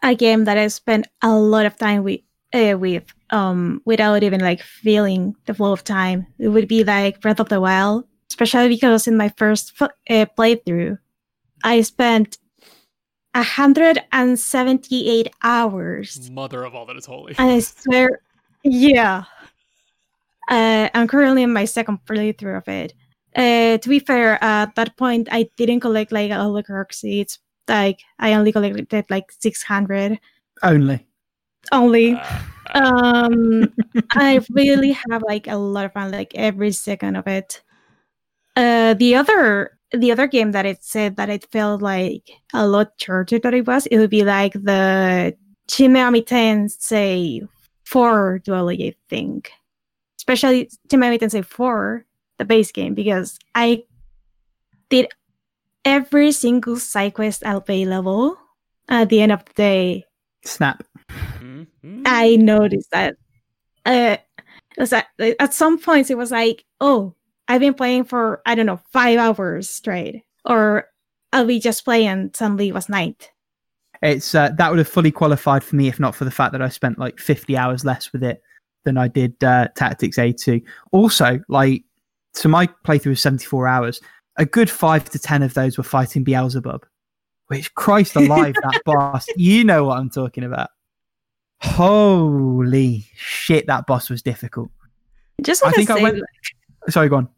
a game that I spent a lot of time with, uh, with um, without even like feeling the flow of time, it would be like Breath of the Wild. Especially because in my first uh, playthrough, I spent 178 hours.
Mother of all that is holy.
And I swear, yeah. Uh, I'm currently in my second playthrough of it. Uh, to be fair, at that point, I didn't collect like all the Korok seeds like I only collected like 600.
Only.
Only. Uh, um, I really have like a lot of fun, like every second of it. Uh, the other the other game that it said that it felt like a lot shorter than it was, it would be like the Shin Megami Tensei 4 duology, I think. Especially Shin Megami Tensei 4, the base game, because I did every single side quest available at the end of the day.
Snap.
Mm-hmm. I noticed that. Uh, it was at, at some points it was like, oh, I've been playing for I don't know five hours straight, or I'll be just playing. Suddenly it was night.
It's uh, that would have fully qualified for me if not for the fact that I spent like 50 hours less with it than I did uh, Tactics A2. Also, like, so my playthrough was 74 hours. A good five to 10 of those were fighting Beelzebub, which, Christ alive, that boss. You know what I'm talking about. Holy shit, that boss was difficult.
Just
I think I went. Sorry, go on.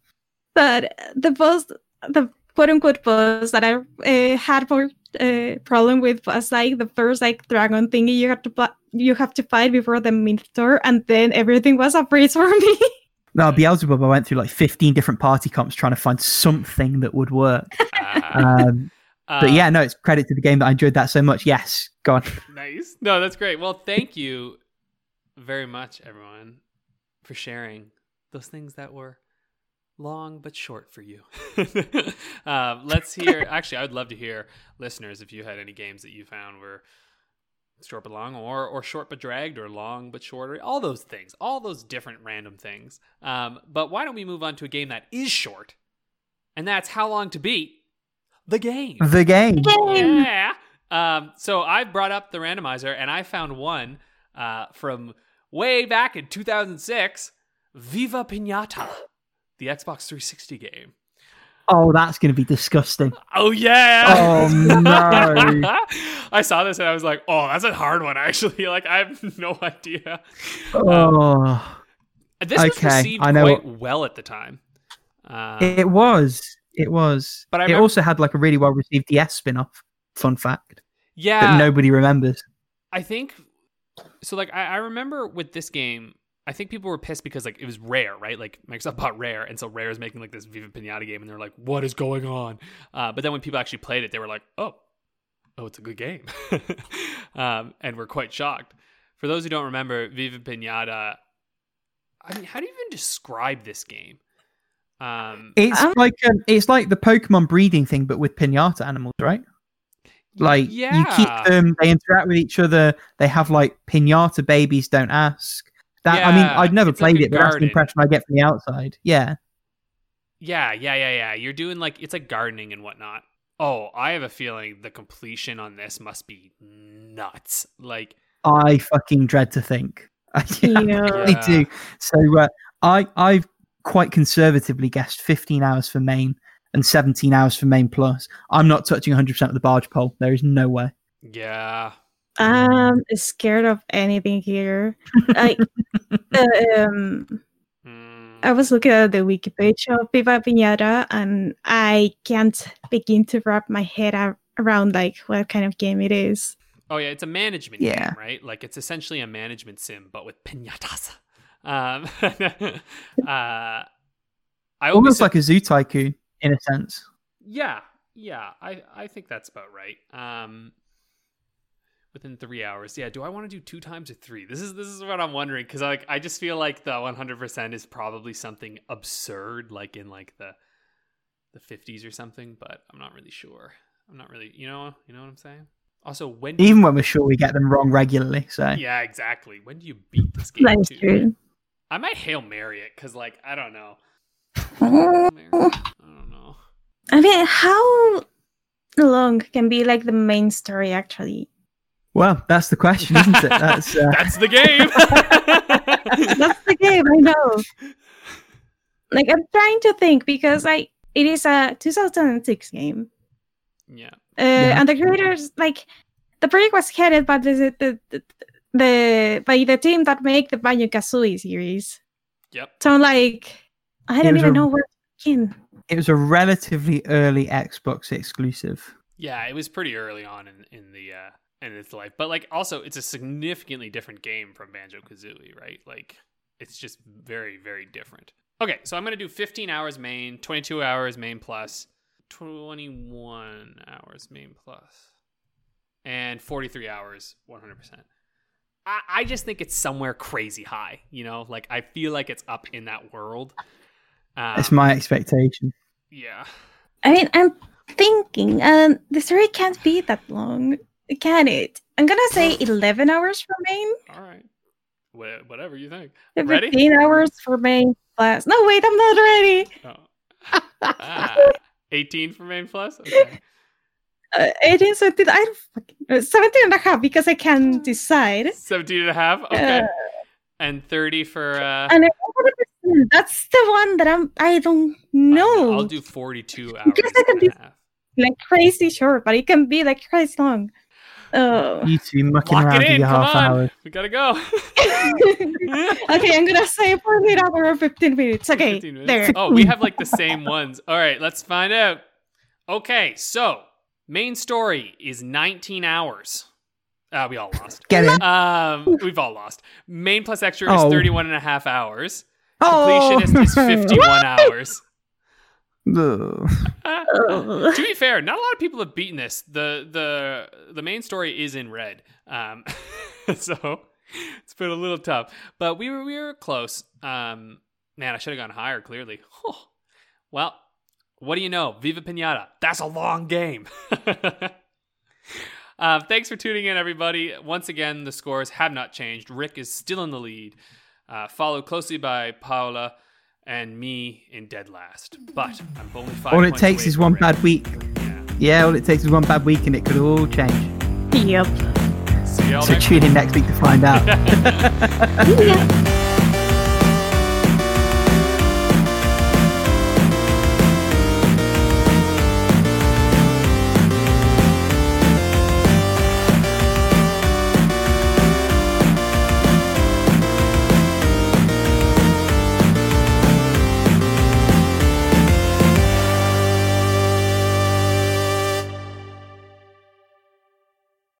That the boss, the quote unquote boss that I uh, had more uh, problem with was like the first like dragon thingy you have to pla- you have to fight before the Minotaur, and then everything was a breeze for me.
No, Beelzebub, I went through like 15 different party comps trying to find something that would work.
Ah.
Um, but yeah, no, it's credit to the game that I enjoyed that so much. Yes, go on.
Nice. No, that's great. Well, thank you very much, everyone, for sharing those things that were long but short for you. um, let's hear. Actually, I would love to hear listeners if you had any games that you found were short but long, or or short but dragged, or long but shorter. All those things, all those different random things. Um, but why don't we move on to a game that is short, and that's How Long to Beat the game.
The game.
Yeah. Um, so I brought up the randomizer and I found one uh, from way back in 2006 Viva Pinata, the Xbox 360 game.
Oh, that's going to be disgusting.
Oh, yeah.
Oh, no.
I saw this and I was like, oh, that's a hard one, actually. Like, I have no idea.
Oh,
This was received
I know
quite well at the time. Uh,
it was. It was.
But I
it also had like a really well received DS spin off. Fun fact
yeah.
that nobody remembers.
I think so. Like I, I remember with this game, I think people were pissed because like it was rare, right? Like Microsoft bought Rare, and so Rare is making like this Viva Pinata game, and they're like, "What is going on?" Uh, but then when people actually played it, they were like, "Oh, oh, it's a good game," um, and we're quite shocked. For those who don't remember, Viva Pinata. I mean, how do you even describe this game? Um,
It's
Um,
like um, it's like the Pokemon breeding thing, but with pinata animals, right? Like you keep them, they interact with each other. They have like pinata babies. Don't ask. That I mean, I'd never
it's like
played
a
it, but that's the impression I get from the outside. Yeah.
Yeah, yeah, yeah, yeah. You're doing like it's like gardening and whatnot. Oh, I have a feeling the completion on this must be nuts. Like,
I fucking dread to think. I
Yeah.
really do. So uh, I I've quite conservatively guessed 15 hours for main and 17 hours for main plus. I'm not touching 100% of the barge pole. There is no way.
yeah,
I'm scared of anything here. Like, um, I was looking at the wiki page of Viva Pinata, and I can't begin to wrap my head around like what kind of game it is.
oh yeah, it's a management
Yeah.
game, right? Like it's essentially a management sim, but with pinatas. Um, uh, I
Almost like a zoo tycoon in a sense.
Yeah, yeah, I I think that's about right. Um, within three hours, yeah. Do I want to do two times or three? This is this is what I'm wondering because like I just feel like the 100 percent is probably something absurd, like in like the the 50s or something. But I'm not really sure. I'm not really, you know, you know what I'm saying. Also, when do you-
Even when we're sure we get them wrong regularly. So
yeah, exactly. When do you beat this game?
That is true.
I might hail Mary it because like I don't know. Hail Mary it? I don't know.
I mean, how long can be like the main story actually?
Well, that's the question, isn't it? That's uh,
That's the game.
That's the game, I know. Like I'm trying to think because like it is a 2006 game.
yeah.
Uh,
Yeah.
and the creators like the project was headed by the the, the, the by the team that make the Banjo Kazooie series.
Yep.
So like, I don't even
a-
know where to begin.
it was a relatively early Xbox exclusive.
Yeah, it was pretty early on in, in the uh in its life. But like also it's a significantly different game from Banjo Kazooie, right? Like it's just very, very different. Okay, so I'm gonna do 15 hours main, 22 hours main plus, 21 hours main plus, and 43 hours 100%. I, I just think it's somewhere crazy high, you know? Like I feel like it's up in that world. Um,
That's my expectation.
yeah.
I mean, I'm thinking, um, the story can't be that long, can it? I'm gonna say 11 hours for main,
All right. Wha- Whatever you think. Ready?
15 hours for main plus. No, wait, I'm not ready.
Oh. Ah, 18 for main plus? Okay.
Uh, 18, 17, I don't fucking, uh, 17 and a half because I can decide.
17 and a half? Okay.
Uh,
and 30 for. Uh,
And that's the one that I'm. I don't know.
I'll do 42 hours.
guess I can
half.
like crazy short, but it can be like crazy long. Oh.
You two mucking
Lock
around
it
for
in.
your half
on.
hour.
We gotta go.
okay, I'm gonna say 48 hours or 15 minutes. Okay,
15 minutes.
there.
Oh, we have like the same ones. All right, let's find out. Okay, so main story is 19 hours. Uh, we all lost.
Get it?
Um, we've all lost. Main plus extra
Oh.
is 31 and a half hours.
Oh.
Completionist is 51 hours.
Oh.
to be fair, not a lot of people have beaten this. The the the main story is in red, um, so it's been a little tough. But we were we were close. Um, man, I should have gone higher. Clearly. Well, what do you know? Viva Pinata. That's a long game. Uh, thanks for tuning in, everybody. Once again, the scores have not changed. Rick is still in the lead, uh, followed closely by Paula and me in dead last. But I'm only five.
All it takes
away
is one bad week.
Yeah.
Yeah, all it takes is one bad week and it could all change.
Yep.
See y'all
So tune in next week to find out.
Yeah.